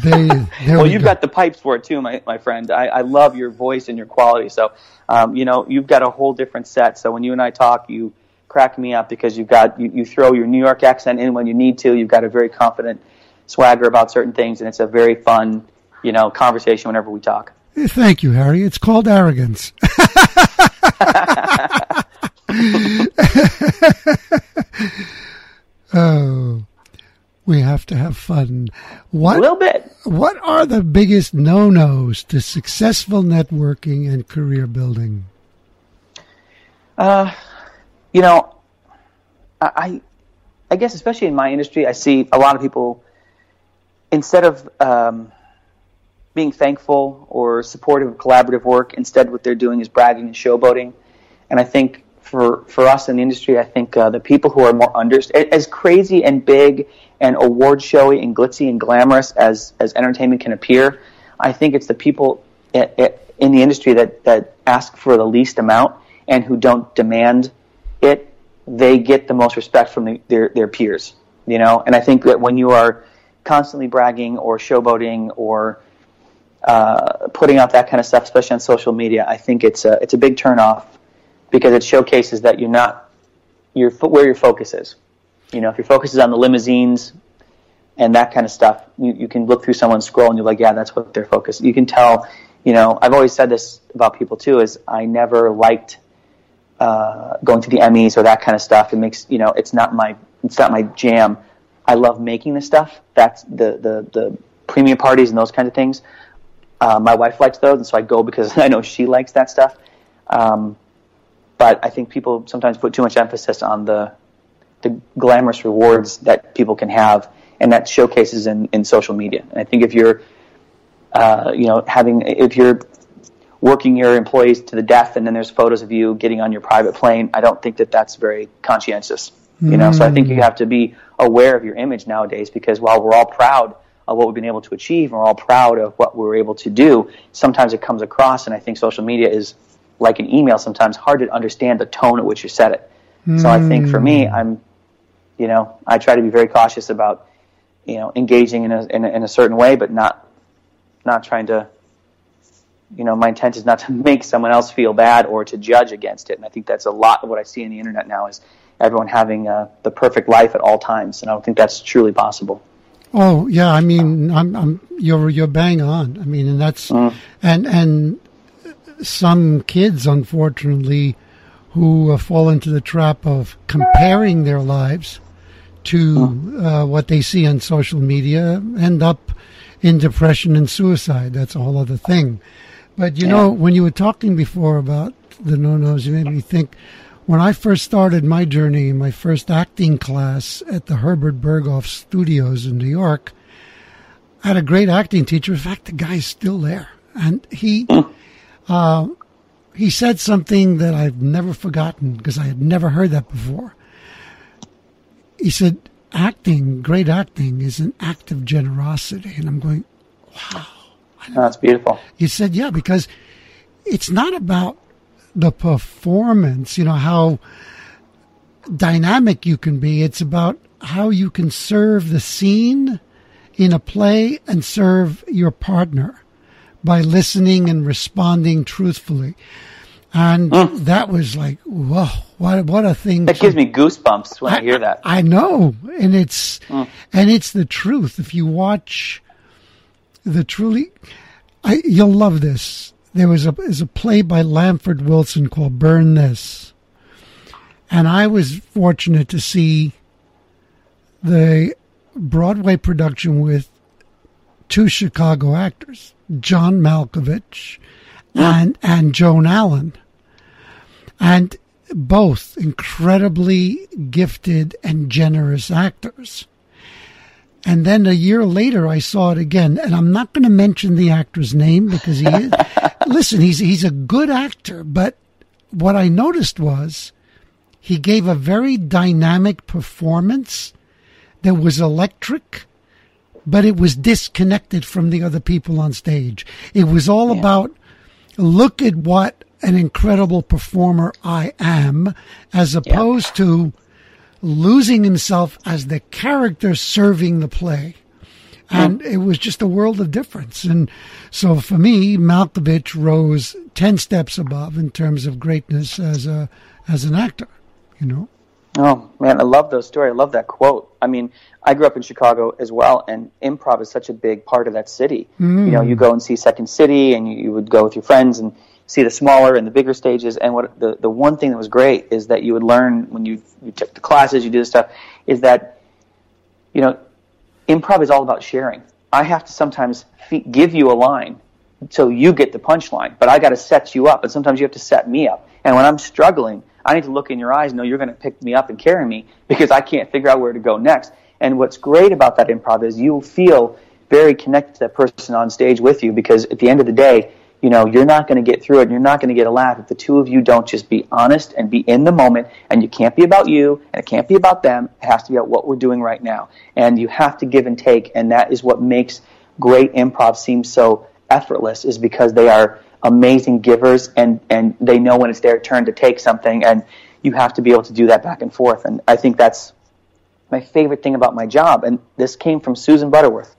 they, well, we you've go. got the pipes for it too, my my friend. I, I love your voice and your quality. So, um, you know, you've got a whole different set. So when you and I talk, you crack me up because you've got you, you throw your New York accent in when you need to. You've got a very confident swagger about certain things, and it's a very fun you know, conversation whenever we talk. Thank you, Harry. It's called arrogance. oh, we have to have fun. What, a little bit. What are the biggest no-nos to successful networking and career building? Uh, you know, I, I guess especially in my industry, I see a lot of people instead of um, being thankful or supportive of collaborative work. Instead, what they're doing is bragging and showboating. And I think for for us in the industry, I think uh, the people who are more under as crazy and big and award showy and glitzy and glamorous as as entertainment can appear, I think it's the people at, at, in the industry that that ask for the least amount and who don't demand it. They get the most respect from the, their their peers, you know. And I think that when you are constantly bragging or showboating or uh, putting out that kind of stuff, especially on social media, I think it's a it's a big turnoff because it showcases that you're not you're where your focus is. You know, if your focus is on the limousines and that kind of stuff, you, you can look through someone's scroll and you're like, yeah, that's what they're focused. You can tell. You know, I've always said this about people too: is I never liked uh, going to the Emmys or that kind of stuff. It makes you know, it's not my it's not my jam. I love making the stuff. That's the the the premium parties and those kinds of things. Uh, my wife likes those, and so I go because I know she likes that stuff. Um, but I think people sometimes put too much emphasis on the the glamorous rewards that people can have, and that showcases in, in social media. And I think if you're, uh, you know, having if you're working your employees to the death, and then there's photos of you getting on your private plane, I don't think that that's very conscientious. You know, mm. so I think you mm. have to be aware of your image nowadays because while we're all proud of what we've been able to achieve and we're all proud of what we're able to do, sometimes it comes across, and I think social media is like an email sometimes hard to understand the tone at which you said it. Mm. So I think for me, hmm. I'm, you know, I try to be very cautious about, you know, engaging in a, in a, in a certain way, but not, not trying to, you know, my intent is not to make someone else feel bad or to judge against it. And I think that's a lot of what I see in the internet now is everyone having uh, the perfect life at all times. And I don't think that's truly possible. Oh yeah, I mean, I'm, I'm you're you're bang on. I mean, and that's mm. and and some kids, unfortunately, who uh, fall into the trap of comparing their lives to mm. uh, what they see on social media end up in depression and suicide. That's a whole other thing. But you yeah. know, when you were talking before about the no-nos, you made me think when I first started my journey, my first acting class at the Herbert Berghof Studios in New York, I had a great acting teacher. In fact, the guy's still there, and he uh, he said something that I've never forgotten because I had never heard that before. He said, "Acting, great acting, is an act of generosity," and I'm going, "Wow." That's beautiful. He said, "Yeah," because it's not about the performance, you know, how dynamic you can be. It's about how you can serve the scene in a play and serve your partner by listening and responding truthfully. And mm. that was like, whoa, what what a thing! That gives me goosebumps when I, I hear that. I know, and it's mm. and it's the truth. If you watch the truly, I, you'll love this. There was a is a play by Lanford Wilson called "Burn This," and I was fortunate to see the Broadway production with two Chicago actors, John Malkovich and and Joan Allen, and both incredibly gifted and generous actors. And then a year later, I saw it again, and I'm not going to mention the actor's name because he is. listen, he's he's a good actor, but what I noticed was he gave a very dynamic performance that was electric, but it was disconnected from the other people on stage. It was all yeah. about look at what an incredible performer I am, as opposed to losing himself as the character serving the play. And it was just a world of difference. And so for me, Malkovich rose 10 steps above in terms of greatness as a, as an actor, you know? Oh man, I love those story. I love that quote. I mean, I grew up in Chicago as well, and improv is such a big part of that city. Mm. You know, you go and see Second City, and you, you, would go with your friends and see the smaller and the bigger stages. And what the the one thing that was great is that you would learn when you you took the classes, you do this stuff, is that you know, improv is all about sharing. I have to sometimes give you a line so you get the punchline, but I got to set you up, and sometimes you have to set me up. And when I'm struggling I need to look in your eyes and know you're going to pick me up and carry me because I can't figure out where to go next. And what's great about that improv is you feel very connected to that person on stage with you because at the end of the day, you know, you're not going to get through it and you're not going to get a laugh if the two of you don't just be honest and be in the moment. And you can't be about you and it can't be about them. It has to be about what we're doing right now. And you have to give and take. And that is what makes great improv seem so effortless is because they are amazing givers and, and they know when it's their turn to take something and you have to be able to do that back and forth. And I think that's my favorite thing about my job. And this came from Susan Butterworth.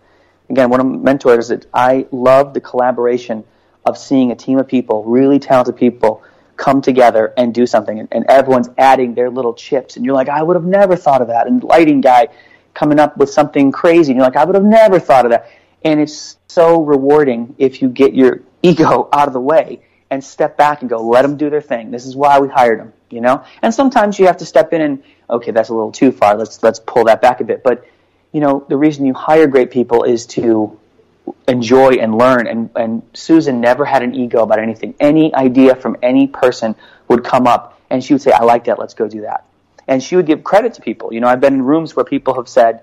Again, one of my mentors that I love the collaboration of seeing a team of people, really talented people, come together and do something. And, and everyone's adding their little chips. And you're like, I would have never thought of that. And lighting guy coming up with something crazy. And you're like, I would have never thought of that. And it's so rewarding if you get your ego out of the way and step back and go, let them do their thing. This is why we hired them, you know? And sometimes you have to step in and, okay, that's a little too far. Let's, let's pull that back a bit. But, you know, the reason you hire great people is to enjoy and learn. And, and Susan never had an ego about anything. Any idea from any person would come up and she would say, I like that. Let's go do that. And she would give credit to people. You know, I've been in rooms where people have said,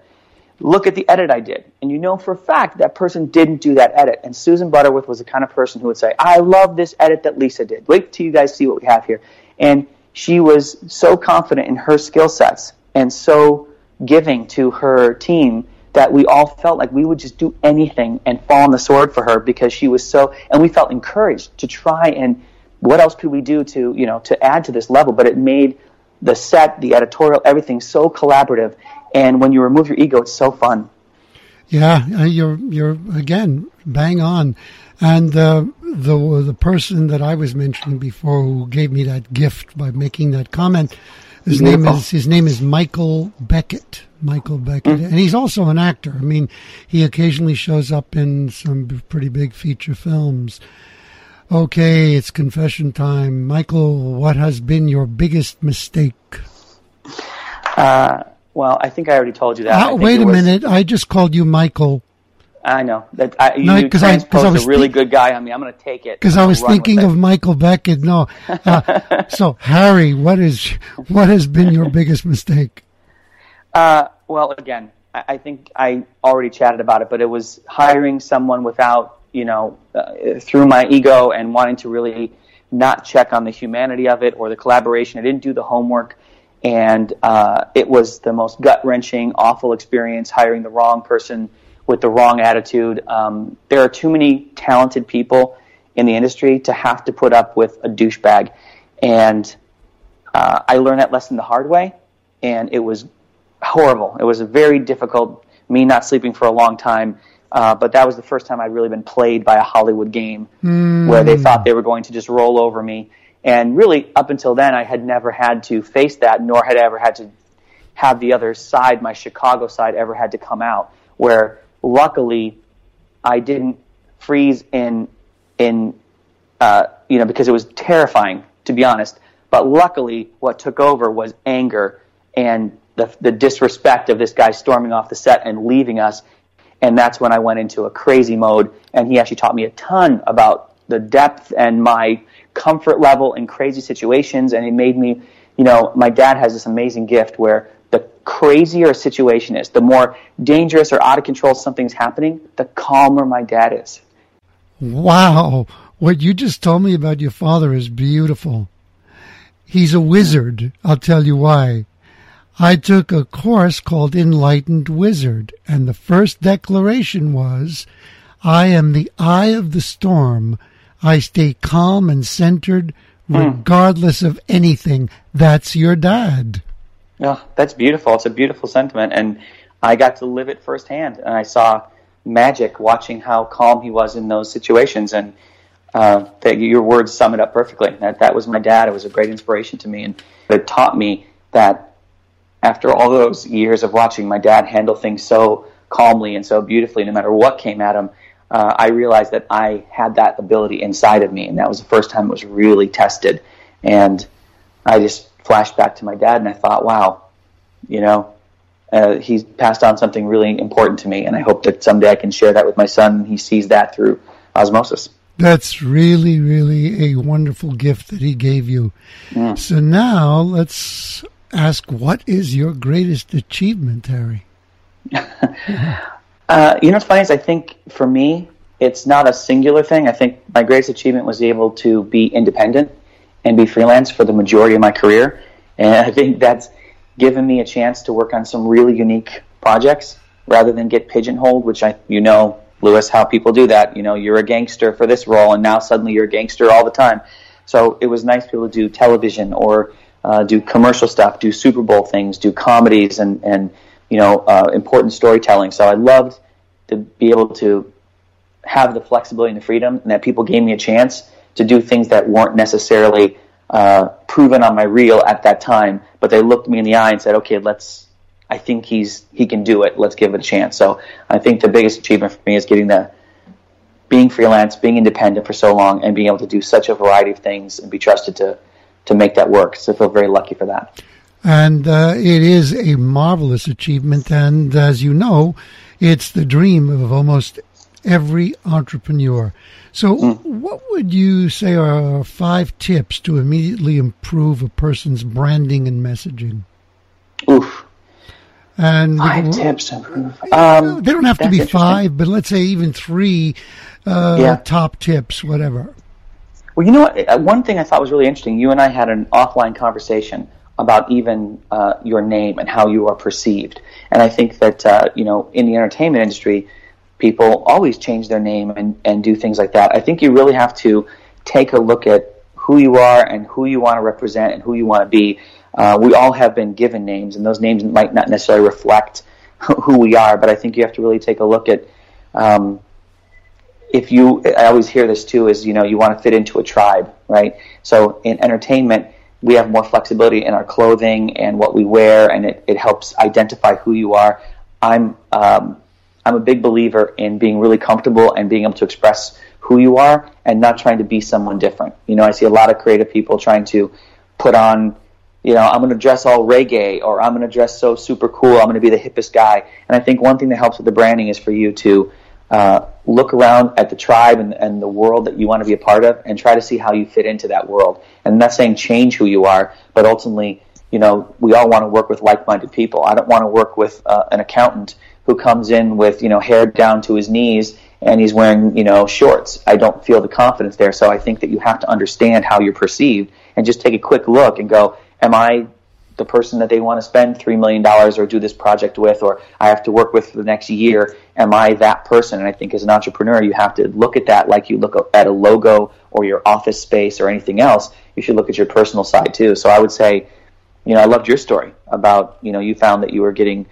look at the edit I did. And you know for a fact that person didn't do that edit. And Susan Butterworth was the kind of person who would say, I love this edit that Lisa did. Wait till you guys see what we have here. And she was so confident in her skill sets and so giving to her team that we all felt like we would just do anything and fall on the sword for her because she was so and we felt encouraged to try and what else could we do to you know to add to this level? But it made the set the editorial everything so collaborative. And when you remove your ego, it's so fun. Yeah, uh, you're you're again bang on, and uh, the the person that I was mentioning before who gave me that gift by making that comment, his name is his name is Michael Beckett. Michael Beckett, mm-hmm. and he's also an actor. I mean, he occasionally shows up in some pretty big feature films. Okay, it's confession time, Michael. What has been your biggest mistake? Uh, well, I think I already told you that. Uh, wait a was, minute. I just called you Michael. I know that I, no, you I, I was a really good guy on me. I'm going to take it because I was thinking of Michael Beckett. No, uh, so Harry, what is what has been your biggest mistake? Uh, well, again, I, I, think I already chatted about it, but it was hiring someone without you know uh, through my ego and wanting to really not check on the humanity of it or the collaboration. I didn't do the homework and uh, it was the most gut wrenching, awful experience hiring the wrong person with the wrong attitude. Um, there are too many talented people in the industry to have to put up with a douchebag, and uh, I learned that lesson the hard way. and it was horrible. It was a very difficult. Me not sleeping for a long time. Uh, but that was the first time I'd really been played by a Hollywood game mm. where they thought they were going to just roll over me. And really, up until then, I had never had to face that, nor had I ever had to have the other side, my Chicago side, ever had to come out. Where luckily, I didn't freeze in in uh, you know because it was terrifying to be honest. But luckily, what took over was anger and the, the disrespect of this guy storming off the set and leaving us. And that's when I went into a crazy mode. And he actually taught me a ton about the depth and my comfort level in crazy situations. And it made me, you know, my dad has this amazing gift where crazier a situation is, the more dangerous or out of control something's happening, the calmer my dad is. Wow. What you just told me about your father is beautiful. He's a wizard. I'll tell you why. I took a course called Enlightened Wizard, and the first declaration was, I am the eye of the storm. I stay calm and centered hmm. regardless mm. of anything. That's your dad. Yeah, that's beautiful. It's a beautiful sentiment. And I got to live it firsthand. And I saw magic watching how calm he was in those situations. And uh, that your words sum it up perfectly. That that was my dad. It was a great inspiration to me, and it taught me that after all those years of watching my dad handle things so calmly and so beautifully, no matter what came at him, uh, I realized that I had that ability inside of me, and that was the first time it was really tested. And I just flashed back to my dad, and I thought, wow, you know, uh, he's passed on something really important to me, and I hope that someday I can share that with my son, and he sees that through osmosis. That's really, really a wonderful gift that he gave you. Yeah. So now let's ask what is your greatest achievement, Terry? uh, you know what's funny is I think for me, it's not a singular thing. I think my greatest achievement was able to be independent and be freelance for the majority of my career. And I think that's given me a chance to work on some really unique projects rather than get pigeonholed, which I, you know, Lewis, how people do that. You know, you're a gangster for this role, and now suddenly you're a gangster all the time. So it was nice to be able to do television or uh, do commercial stuff, do Super Bowl things, do comedies, and and you know uh, important storytelling. So I loved to be able to have the flexibility and the freedom, and that people gave me a chance to do things that weren't necessarily uh, proven on my reel at that time, but they looked me in the eye and said, "Okay, let's I think he's he can do it. Let's give it a chance. So I think the biggest achievement for me is getting the being freelance, being independent for so long, and being able to do such a variety of things and be trusted to to make that work. So I feel very lucky for that. And uh, it is a marvelous achievement, and as you know, it's the dream of almost every entrepreneur. So, mm. what would you say are five tips to immediately improve a person's branding and messaging? Oof. And five tips. Um, they don't have to be five, but let's say even three uh, yeah. top tips, whatever. Well, you know what? Uh, one thing I thought was really interesting. You and I had an offline conversation about even uh, your name and how you are perceived. And I think that uh, you know, in the entertainment industry, people always change their name and, and do things like that. I think you really have to take a look at who you are and who you want to represent and who you want to be uh, we all have been given names, and those names might not necessarily reflect who we are. But I think you have to really take a look at. Um, if you, I always hear this too, is you know you want to fit into a tribe, right? So in entertainment, we have more flexibility in our clothing and what we wear, and it, it helps identify who you are. I'm um, I'm a big believer in being really comfortable and being able to express who you are and not trying to be someone different. You know, I see a lot of creative people trying to put on you know, I'm going to dress all reggae or I'm going to dress so super cool. I'm going to be the hippest guy. And I think one thing that helps with the branding is for you to uh, look around at the tribe and, and the world that you want to be a part of and try to see how you fit into that world. And I'm not saying change who you are, but ultimately, you know, we all want to work with like-minded people. I don't want to work with uh, an accountant who comes in with, you know, hair down to his knees and he's wearing, you know, shorts. I don't feel the confidence there. So I think that you have to understand how you're perceived and just take a quick look and go, am I the person that they want to spend $3 million or do this project with, or I have to work with for the next year? Am I that person? And I think as an entrepreneur, you have to look at that like you look at a logo or your office space or anything else. You should look at your personal side too. So I would say you know, I loved your story about you know you found that you were getting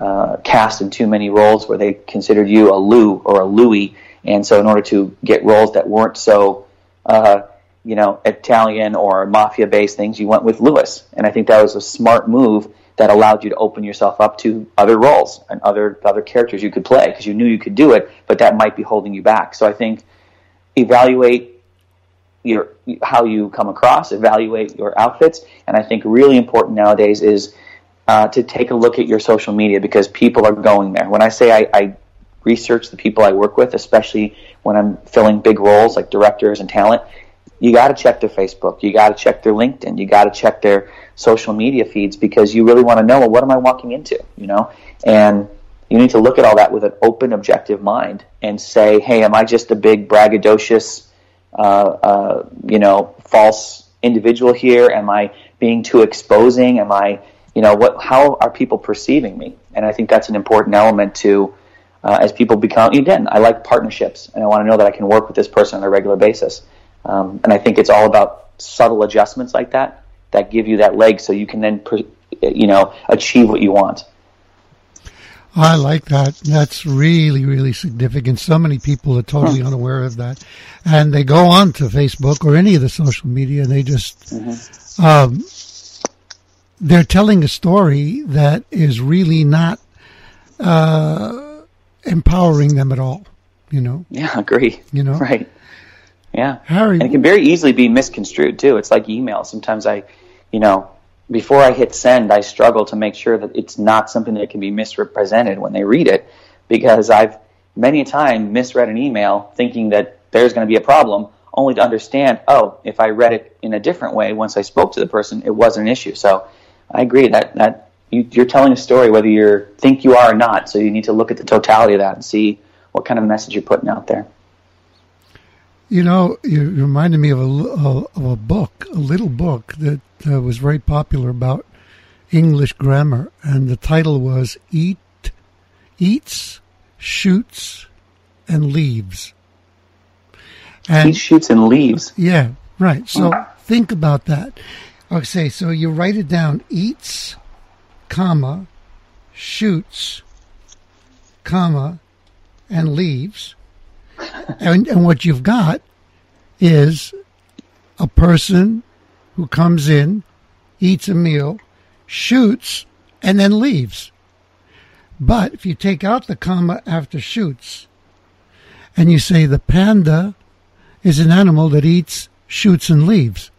uh, cast in too many roles where they considered you a Lou or a Louie, and so in order to get roles that weren't so uh, you know Italian or mafia based things, you went with Lewis, and I think that was a smart move that allowed you to open yourself up to other roles and other other characters you could play because you knew you could do it, but that might be holding you back. So I think evaluate your how you come across, evaluate your outfits, and I think really important nowadays is uh, to take a look at your social media because people are going there. When I say I, I research the people I work with, especially when I'm filling big roles like directors and talent, you got to check their Facebook, you got to check their LinkedIn, you got to check their social media feeds because you really want to know well, what am I walking into, you know, and you need to look at all that with an open, objective mind and say, hey, am I just a big braggadocious, uh, uh, you know, false individual here? Am I being too exposing? Am I, you know, what? How are people perceiving me? And I think that's an important element to. Uh, as people become again, I like partnerships, and I want to know that I can work with this person on a regular basis. Um, and I think it's all about subtle adjustments like that that give you that leg, so you can then, you know, achieve what you want. I like that. That's really, really significant. So many people are totally unaware of that, and they go on to Facebook or any of the social media, and they just mm-hmm. um, they're telling a story that is really not uh, empowering them at all. You know? Yeah, agree. You know, right? Yeah, Harry, and it can very easily be misconstrued too. It's like email. Sometimes I, you know, before I hit send, I struggle to make sure that it's not something that can be misrepresented when they read it, because I've many a time misread an email thinking that there's going to be a problem, only to understand, oh, if I read it in a different way once I spoke to the person, it wasn't an issue. So I agree that that you, you're telling a story whether you think you are or not. So you need to look at the totality of that and see what kind of message you're putting out there. You know, you reminded me of a, of a book, a little book that uh, was very popular about English grammar, and the title was "Eat, Eats, Shoots, and Leaves." And Eats, shoots, and leaves. Yeah, right. So oh. think about that. Okay, so you write it down: eats, comma, shoots, comma, and leaves and, and what you've got is a person who comes in, eats a meal, shoots, and then leaves. But if you take out the comma after shoots, and you say the panda is an animal that eats, shoots, and leaves.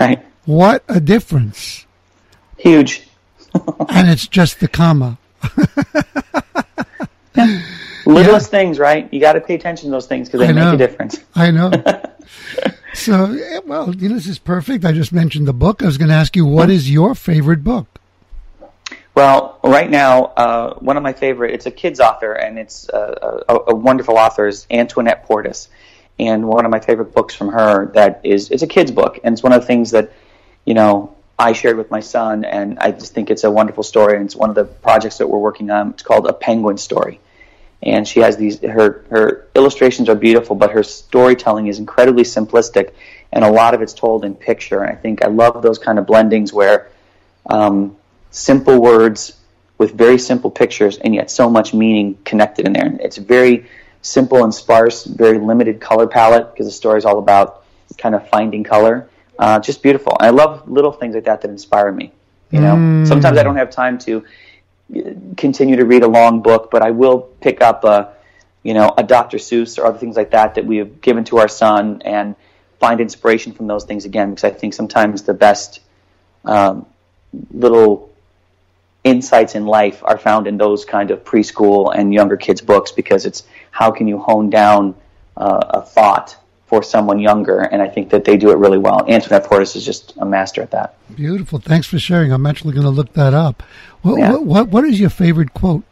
Right. What a difference. Huge. and it's just the comma. Littlest yeah. things, right? You got to pay attention to those things because they make a difference. I know. so, well, you know, this is perfect. I just mentioned the book. I was going to ask you, what is your favorite book? Well, right now, uh, one of my favorite, it's a kid's author, and it's uh, a, a, wonderful author, is Antoinette Portis. And one of my favorite books from her that is, it's a kid's book, and it's one of the things that, you know, I shared with my son, and I just think it's a wonderful story, and it's one of the projects that we're working on. It's called A Penguin Story and she has these her her illustrations are beautiful, but her storytelling is incredibly simplistic, and a lot of it's told in picture. And I think I love those kind of blendings where um, simple words with very simple pictures, and yet so much meaning connected in there. And it's very simple and sparse, very limited color palette because the story is all about kind of finding color. Uh, just beautiful. And I love little things like that that inspire me. You know, mm. sometimes I don't have time to continue to read a long book, but I will pick up a, you know, a Dr. Seuss or other things like that that we have given to our son and find inspiration from those things again because I think sometimes the best um, little insights in life are found in those kind of preschool and younger kids books because it's how can you hone down uh, a thought for someone younger, and I think that they do it really well. Antoinette Portis is just a master at that. Beautiful. Thanks for sharing. I'm actually going to look that up. What, yeah. what, what, what is your favorite quote?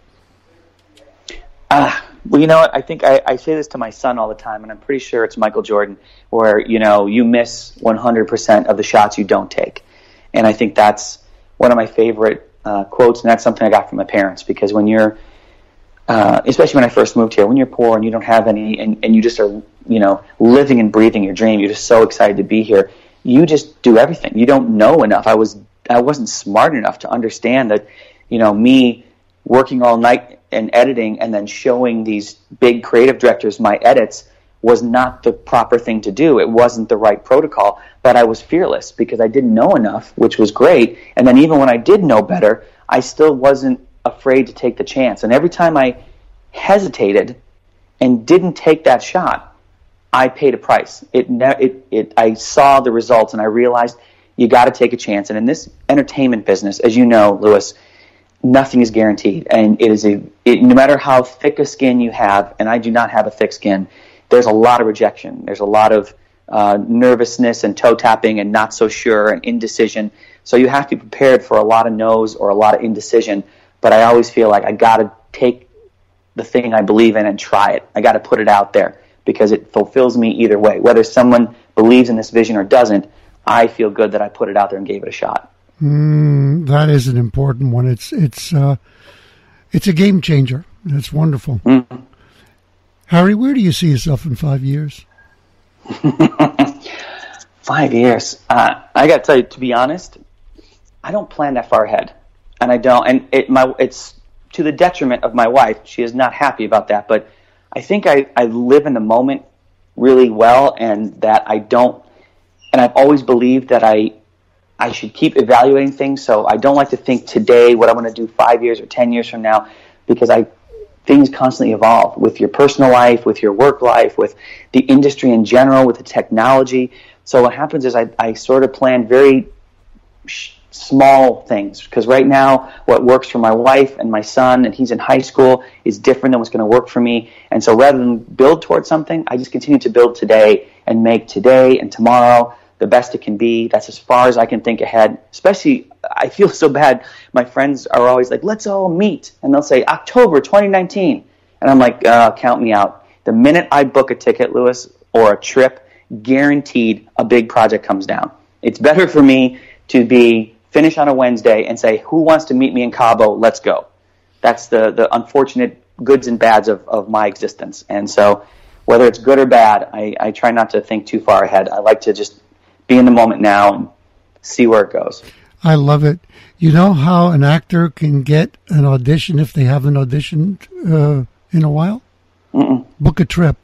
Uh, well, you know what? I think I, I say this to my son all the time, and I'm pretty sure it's Michael Jordan, where, you know, you miss 100% of the shots you don't take. And I think that's one of my favorite uh, quotes, and that's something I got from my parents, because when you're – uh, especially when I first moved here, when you're poor and you don't have any, and, and you just are, you know, living and breathing your dream, you're just so excited to be here. you just do everything. You don't know enough. I was I wasn't smart enough to understand that, you know, me working all night and editing and then showing these big creative directors my edits was not the proper thing to do. It wasn't the right protocol, but I was fearless because I didn't know enough, which was great. And then even when I did know better, I still wasn't afraid to take the chance. And every time I hesitated and didn't take that shot, I paid a price. It, it, it, I saw the results and I realized you got to take a chance. And in this entertainment business, as you know, Louis, nothing is guaranteed. And it is a, it, no matter how thick a skin you have, and I do not have a thick skin, there's a lot of rejection. There's a lot of uh, nervousness and toe tapping and not so sure and indecision. So you have to be prepared for a lot of no's or a lot of indecision. But I always feel like I got to take the thing I believe in and try it. I got to put it out there because it fulfills me either way. Whether someone believes in this vision or doesn't, I feel good that I put it out there and gave it a shot. Mm, that is an important one. It's it's uh, it's a game changer. It's wonderful. Mm-hmm. Harry, where do you see yourself in five years? five years. Uh, I got to tell you, to be honest, I don't plan that far ahead, and I don't. And it my it's to the detriment of my wife. She is not happy about that. But I think I, I live in the moment really well, and that I don't. And I've always believed that I I should keep evaluating things. So I don't like to think today what I'm going to do five years or ten years from now, because I things constantly evolve with your personal life, with your work life, with the industry in general, with the technology. So what happens is I, I sort of plan very small things because right now what works for my wife and my son and he's in high school is different than what's going to work for me and so rather than build towards something i just continue to build today and make today and tomorrow the best it can be that's as far as i can think ahead especially I feel so bad. My friends are always like, let's all meet. And they'll say, October 2019. And I'm like, uh, count me out. The minute I book a ticket, Louis, or a trip, guaranteed a big project comes down. It's better for me to be finish on a Wednesday and say, who wants to meet me in Cabo? Let's go. That's the, the unfortunate goods and bads of, of my existence. And so whether it's good or bad, I, I try not to think too far ahead. I like to just be in the moment now and see where it goes. I love it. You know how an actor can get an audition if they haven't auditioned uh, in a while? Mm-mm. Book a trip.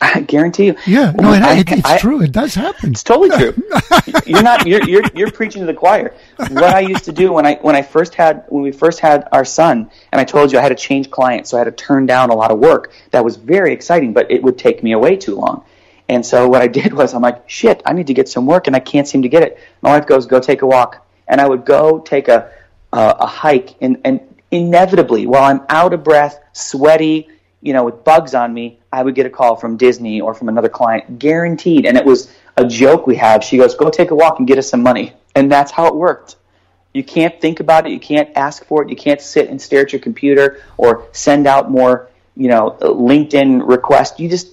I guarantee you. Yeah, no, it, I, it's I, true. It does happen. It's totally true. you're not. You're, you're you're preaching to the choir. What I used to do when I when I first had when we first had our son, and I told you I had to change clients, so I had to turn down a lot of work. That was very exciting, but it would take me away too long. And so what I did was I'm like, shit, I need to get some work, and I can't seem to get it. My wife goes, go take a walk and I would go take a a, a hike, and, and inevitably, while I'm out of breath, sweaty, you know, with bugs on me, I would get a call from Disney or from another client, guaranteed. And it was a joke we have. She goes, "Go take a walk and get us some money," and that's how it worked. You can't think about it. You can't ask for it. You can't sit and stare at your computer or send out more, you know, LinkedIn requests. You just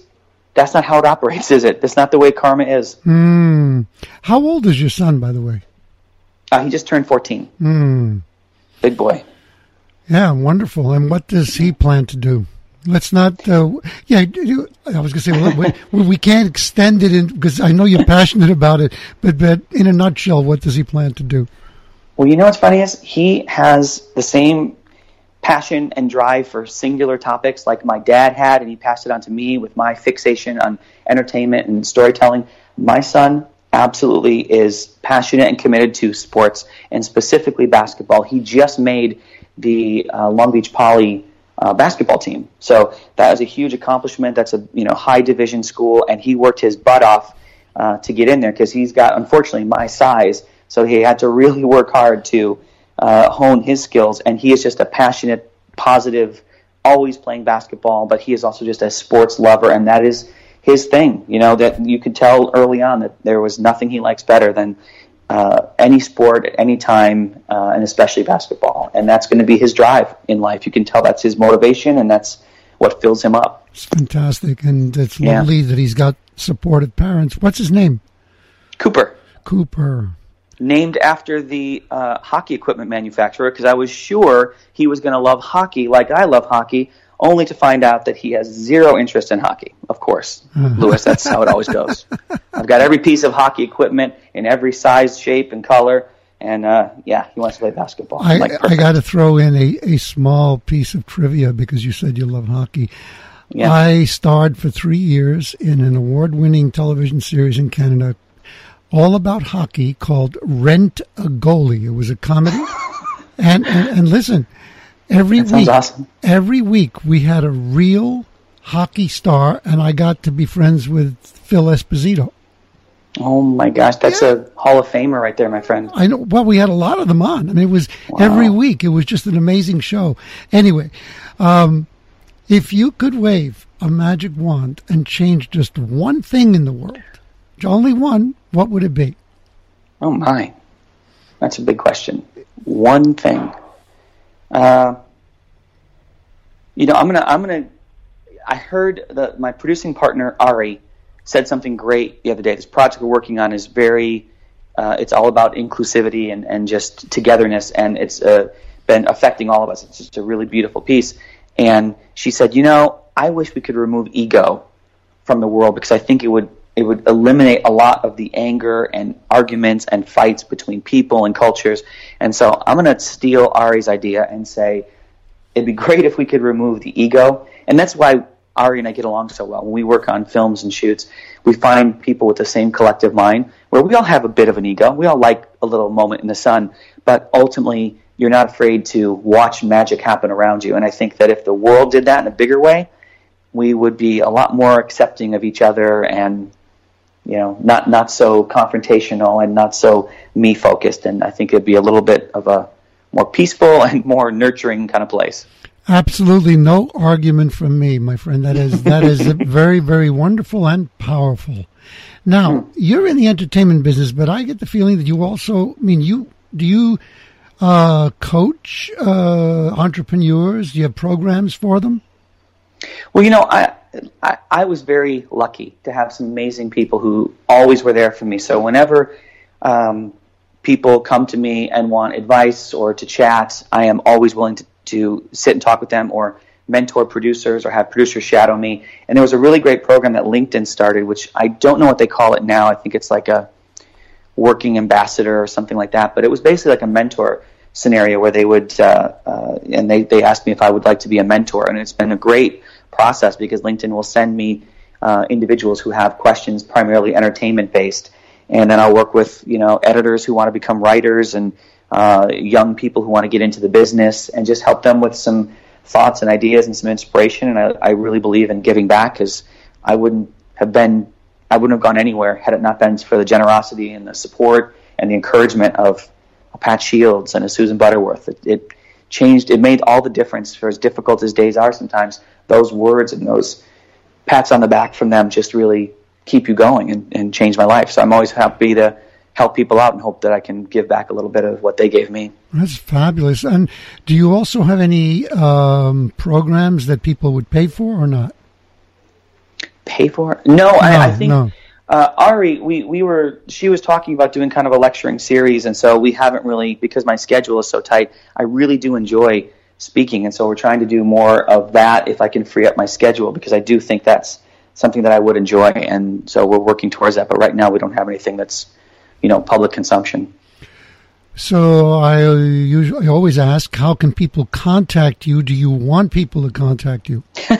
that's not how it operates, is it? That's not the way karma is. Mm. How old is your son, by the way? Uh, he just turned 14. Mm. Big boy. Yeah, wonderful. And what does he plan to do? Let's not. Uh, yeah, I was going to say well, we, can't extend it because I know you're passionate about it. But but in a nutshell, what does he plan to do? Well, you know what's funny is he has the same passion and drive for singular topics like my dad had, and he passed it on to me with my fixation on entertainment and storytelling. My son absolutely is passionate and committed to sports and specifically basketball. He just made the uh, Long Beach Poly uh, basketball team, so that was a huge accomplishment. That's a you know high division school, and he worked his butt off uh, to get in there because he's got unfortunately my size, so he had to really work hard to uh, hone his skills. And he is just a passionate, positive, always playing basketball, but he is also just a sports lover, and that is his thing. You know that you could tell early on that there was nothing he likes better than uh, any sport at any time, uh, and especially basketball. And that's going to be his drive in life. You can tell that's his motivation, and that's what fills him up. It's fantastic, and it's yeah. lovely that he's got supportive parents. What's his name? Cooper. Cooper. Named after the uh, hockey equipment manufacturer, because I was sure he was going to love hockey like I love hockey, only to find out that he has zero interest in hockey. Of course, Louis, that's how it always goes. I've got every piece of hockey equipment in every size, shape, and color. And uh, yeah, he wants to play basketball. I, like, I got to throw in a, a small piece of trivia because you said you love hockey. Yeah. I starred for three years in an award winning television series in Canada all about hockey called Rent a Goalie. It was a comedy. and, and, and listen, every that week, awesome. every week we had a real hockey star, and I got to be friends with Phil Esposito. Oh my gosh, that's yeah. a Hall of Famer right there, my friend. I know. Well, we had a lot of them on. I mean, it was wow. every week. It was just an amazing show. Anyway, um, if you could wave a magic wand and change just one thing in the world, only one, what would it be? Oh my, that's a big question. One thing. Uh, you know, I'm gonna, I'm gonna. I heard that my producing partner Ari said something great the other day. This project we're working on is very. Uh, it's all about inclusivity and, and just togetherness, and it's uh, been affecting all of us. It's just a really beautiful piece. And she said, you know, I wish we could remove ego from the world because I think it would it would eliminate a lot of the anger and arguments and fights between people and cultures. And so I'm going to steal Ari's idea and say it'd be great if we could remove the ego. And that's why Ari and I get along so well. When we work on films and shoots, we find people with the same collective mind where we all have a bit of an ego. We all like a little moment in the sun, but ultimately you're not afraid to watch magic happen around you. And I think that if the world did that in a bigger way, we would be a lot more accepting of each other and you know, not not so confrontational and not so me focused. And I think it'd be a little bit of a more peaceful and more nurturing kind of place. Absolutely no argument from me, my friend. That is that is very very wonderful and powerful. Now hmm. you're in the entertainment business, but I get the feeling that you also. I mean, you do you uh, coach uh, entrepreneurs? Do you have programs for them? Well, you know, I I, I was very lucky to have some amazing people who always were there for me. So whenever um, people come to me and want advice or to chat, I am always willing to, to sit and talk with them or mentor producers or have producers shadow me. And there was a really great program that LinkedIn started, which I don't know what they call it now. I think it's like a working ambassador or something like that. But it was basically like a mentor scenario where they would, uh, uh, and they, they asked me if I would like to be a mentor. And it's been a great process because LinkedIn will send me uh, individuals who have questions primarily entertainment based, and then I'll work with you know editors who want to become writers and uh, young people who want to get into the business and just help them with some thoughts and ideas and some inspiration. And I, I really believe in giving back because I wouldn't have been I wouldn't have gone anywhere had it not been for the generosity and the support and the encouragement of Pat Shields and a Susan Butterworth. It, it changed. It made all the difference for as difficult as days are sometimes those words and those pats on the back from them just really keep you going and, and change my life. So I'm always happy to help people out and hope that I can give back a little bit of what they gave me. That's fabulous. And do you also have any um, programs that people would pay for or not? Pay for? No, no I, I, think no. Uh, Ari, we, we were she was talking about doing kind of a lecturing series, and so we haven't really because my schedule is so tight. I really do enjoy speaking. And so we're trying to do more of that if I can free up my schedule because I do think that's something that I would enjoy. And so we're working towards that. But right now we don't have anything that's, you know, public consumption. So I usually I always ask, how can people contact you? Do you want people to contact you?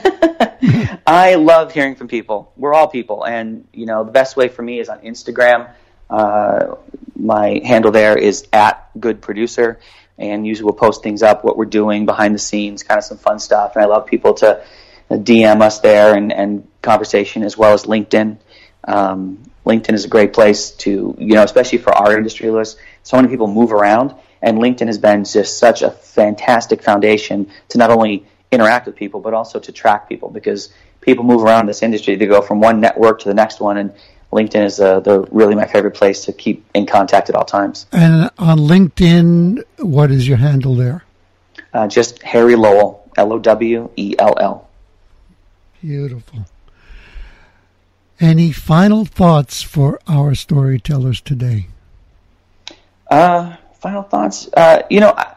I love hearing from people. We're all people, and you know the best way for me is on Instagram. Uh, my handle there is at good producer, and usually we'll post things up, what we're doing behind the scenes, kind of some fun stuff. And I love people to DM us there and, and conversation as well as LinkedIn. Um, LinkedIn is a great place to, you know, especially for our industry, Louis. So many people move around, and LinkedIn has been just such a fantastic foundation to not only interact with people, but also to track people because people move around this industry. They go from one network to the next one, and LinkedIn is uh, the really my favorite place to keep in contact at all times. And on LinkedIn, what is your handle there? Uh, just Harry Lowell, L O W E L L. Beautiful. Any final thoughts for our storytellers today? Uh, final thoughts. Uh, you know, I,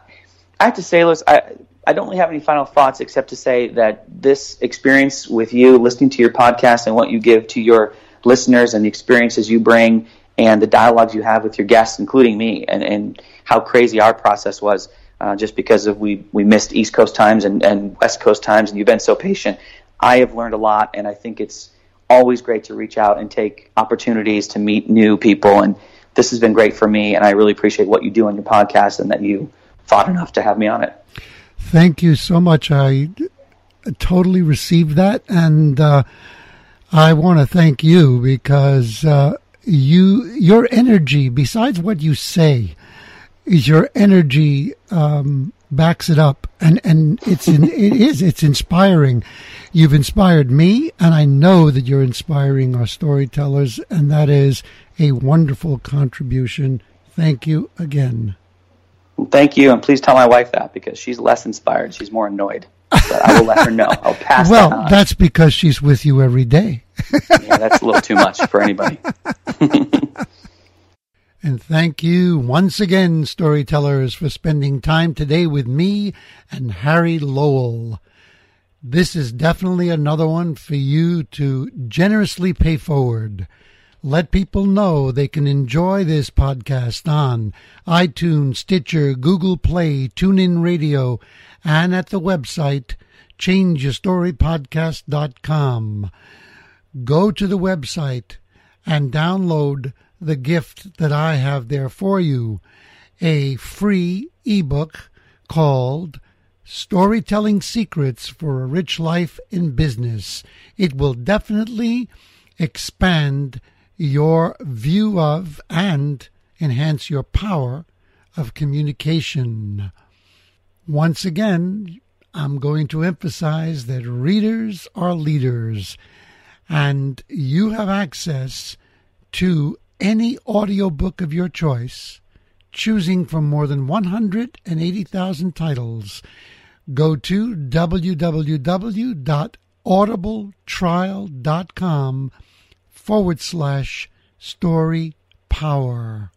I have to say, Liz, I I don't really have any final thoughts except to say that this experience with you, listening to your podcast and what you give to your listeners and the experiences you bring and the dialogues you have with your guests, including me, and, and how crazy our process was. Uh, just because of we we missed East Coast times and, and West Coast times, and you've been so patient. I have learned a lot, and I think it's always great to reach out and take opportunities to meet new people. And this has been great for me, and I really appreciate what you do on your podcast and that you thought enough to have me on it. Thank you so much. I totally received that, and uh, I want to thank you because uh, you your energy, besides what you say, is your energy um, backs it up, and and it's in, it is it's inspiring. You've inspired me, and I know that you're inspiring our storytellers, and that is a wonderful contribution. Thank you again. Thank you, and please tell my wife that because she's less inspired. She's more annoyed. But I will let her know. I'll pass. Well, that that's because she's with you every day. yeah, that's a little too much for anybody. and thank you once again, storytellers, for spending time today with me and Harry Lowell. This is definitely another one for you to generously pay forward. Let people know they can enjoy this podcast on iTunes, Stitcher, Google Play, TuneIn Radio, and at the website changeyourstorypodcast.com. Go to the website and download the gift that I have there for you a free ebook called Storytelling Secrets for a Rich Life in Business. It will definitely expand your view of and enhance your power of communication. Once again, I'm going to emphasize that readers are leaders, and you have access to any audiobook of your choice, choosing from more than 180,000 titles. Go to www.audibletrial.com forward slash story power.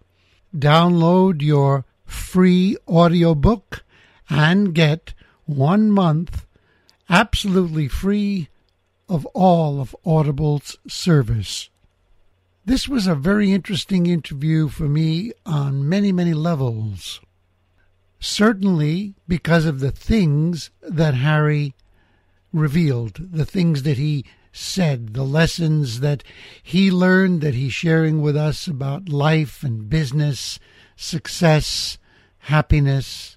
Download your free audiobook and get one month absolutely free of all of Audible's service. This was a very interesting interview for me on many, many levels. Certainly because of the things that Harry revealed, the things that he said, the lessons that he learned that he's sharing with us about life and business, success, happiness.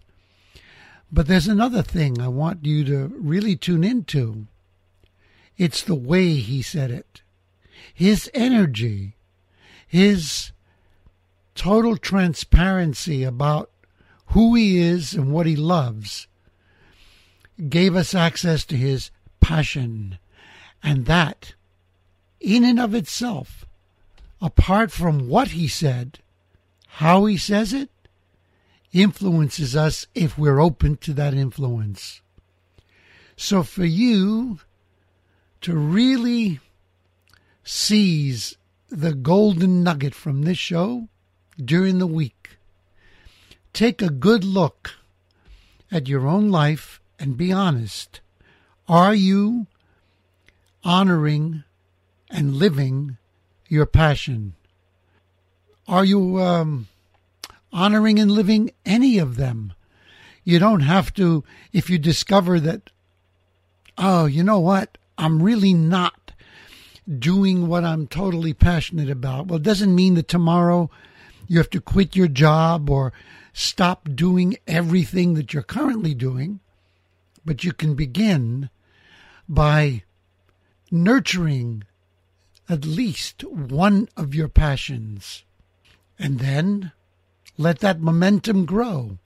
But there's another thing I want you to really tune into. It's the way he said it, his energy, his total transparency about who he is and what he loves gave us access to his passion, and that, in and of itself, apart from what he said, how he says it, influences us if we're open to that influence. So for you to really seize the golden nugget from this show during the week, take a good look at your own life and be honest. Are you honoring and living your passion? Are you um, honoring and living any of them? You don't have to, if you discover that, oh, you know what, I'm really not doing what I'm totally passionate about. Well, it doesn't mean that tomorrow you have to quit your job or stop doing everything that you're currently doing, but you can begin by nurturing at least one of your passions. And then let that momentum grow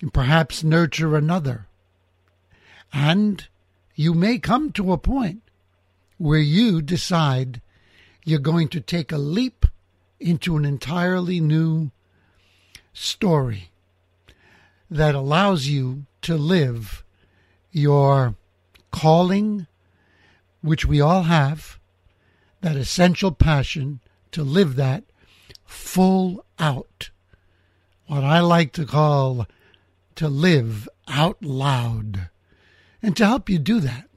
and perhaps nurture another. And you may come to a point where you decide you're going to take a leap into an entirely new story that allows you to live your calling which we all have, that essential passion to live that full out. What I like to call to live out loud. And to help you do that,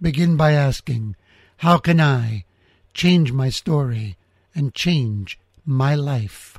begin by asking, How can I change my story and change my life?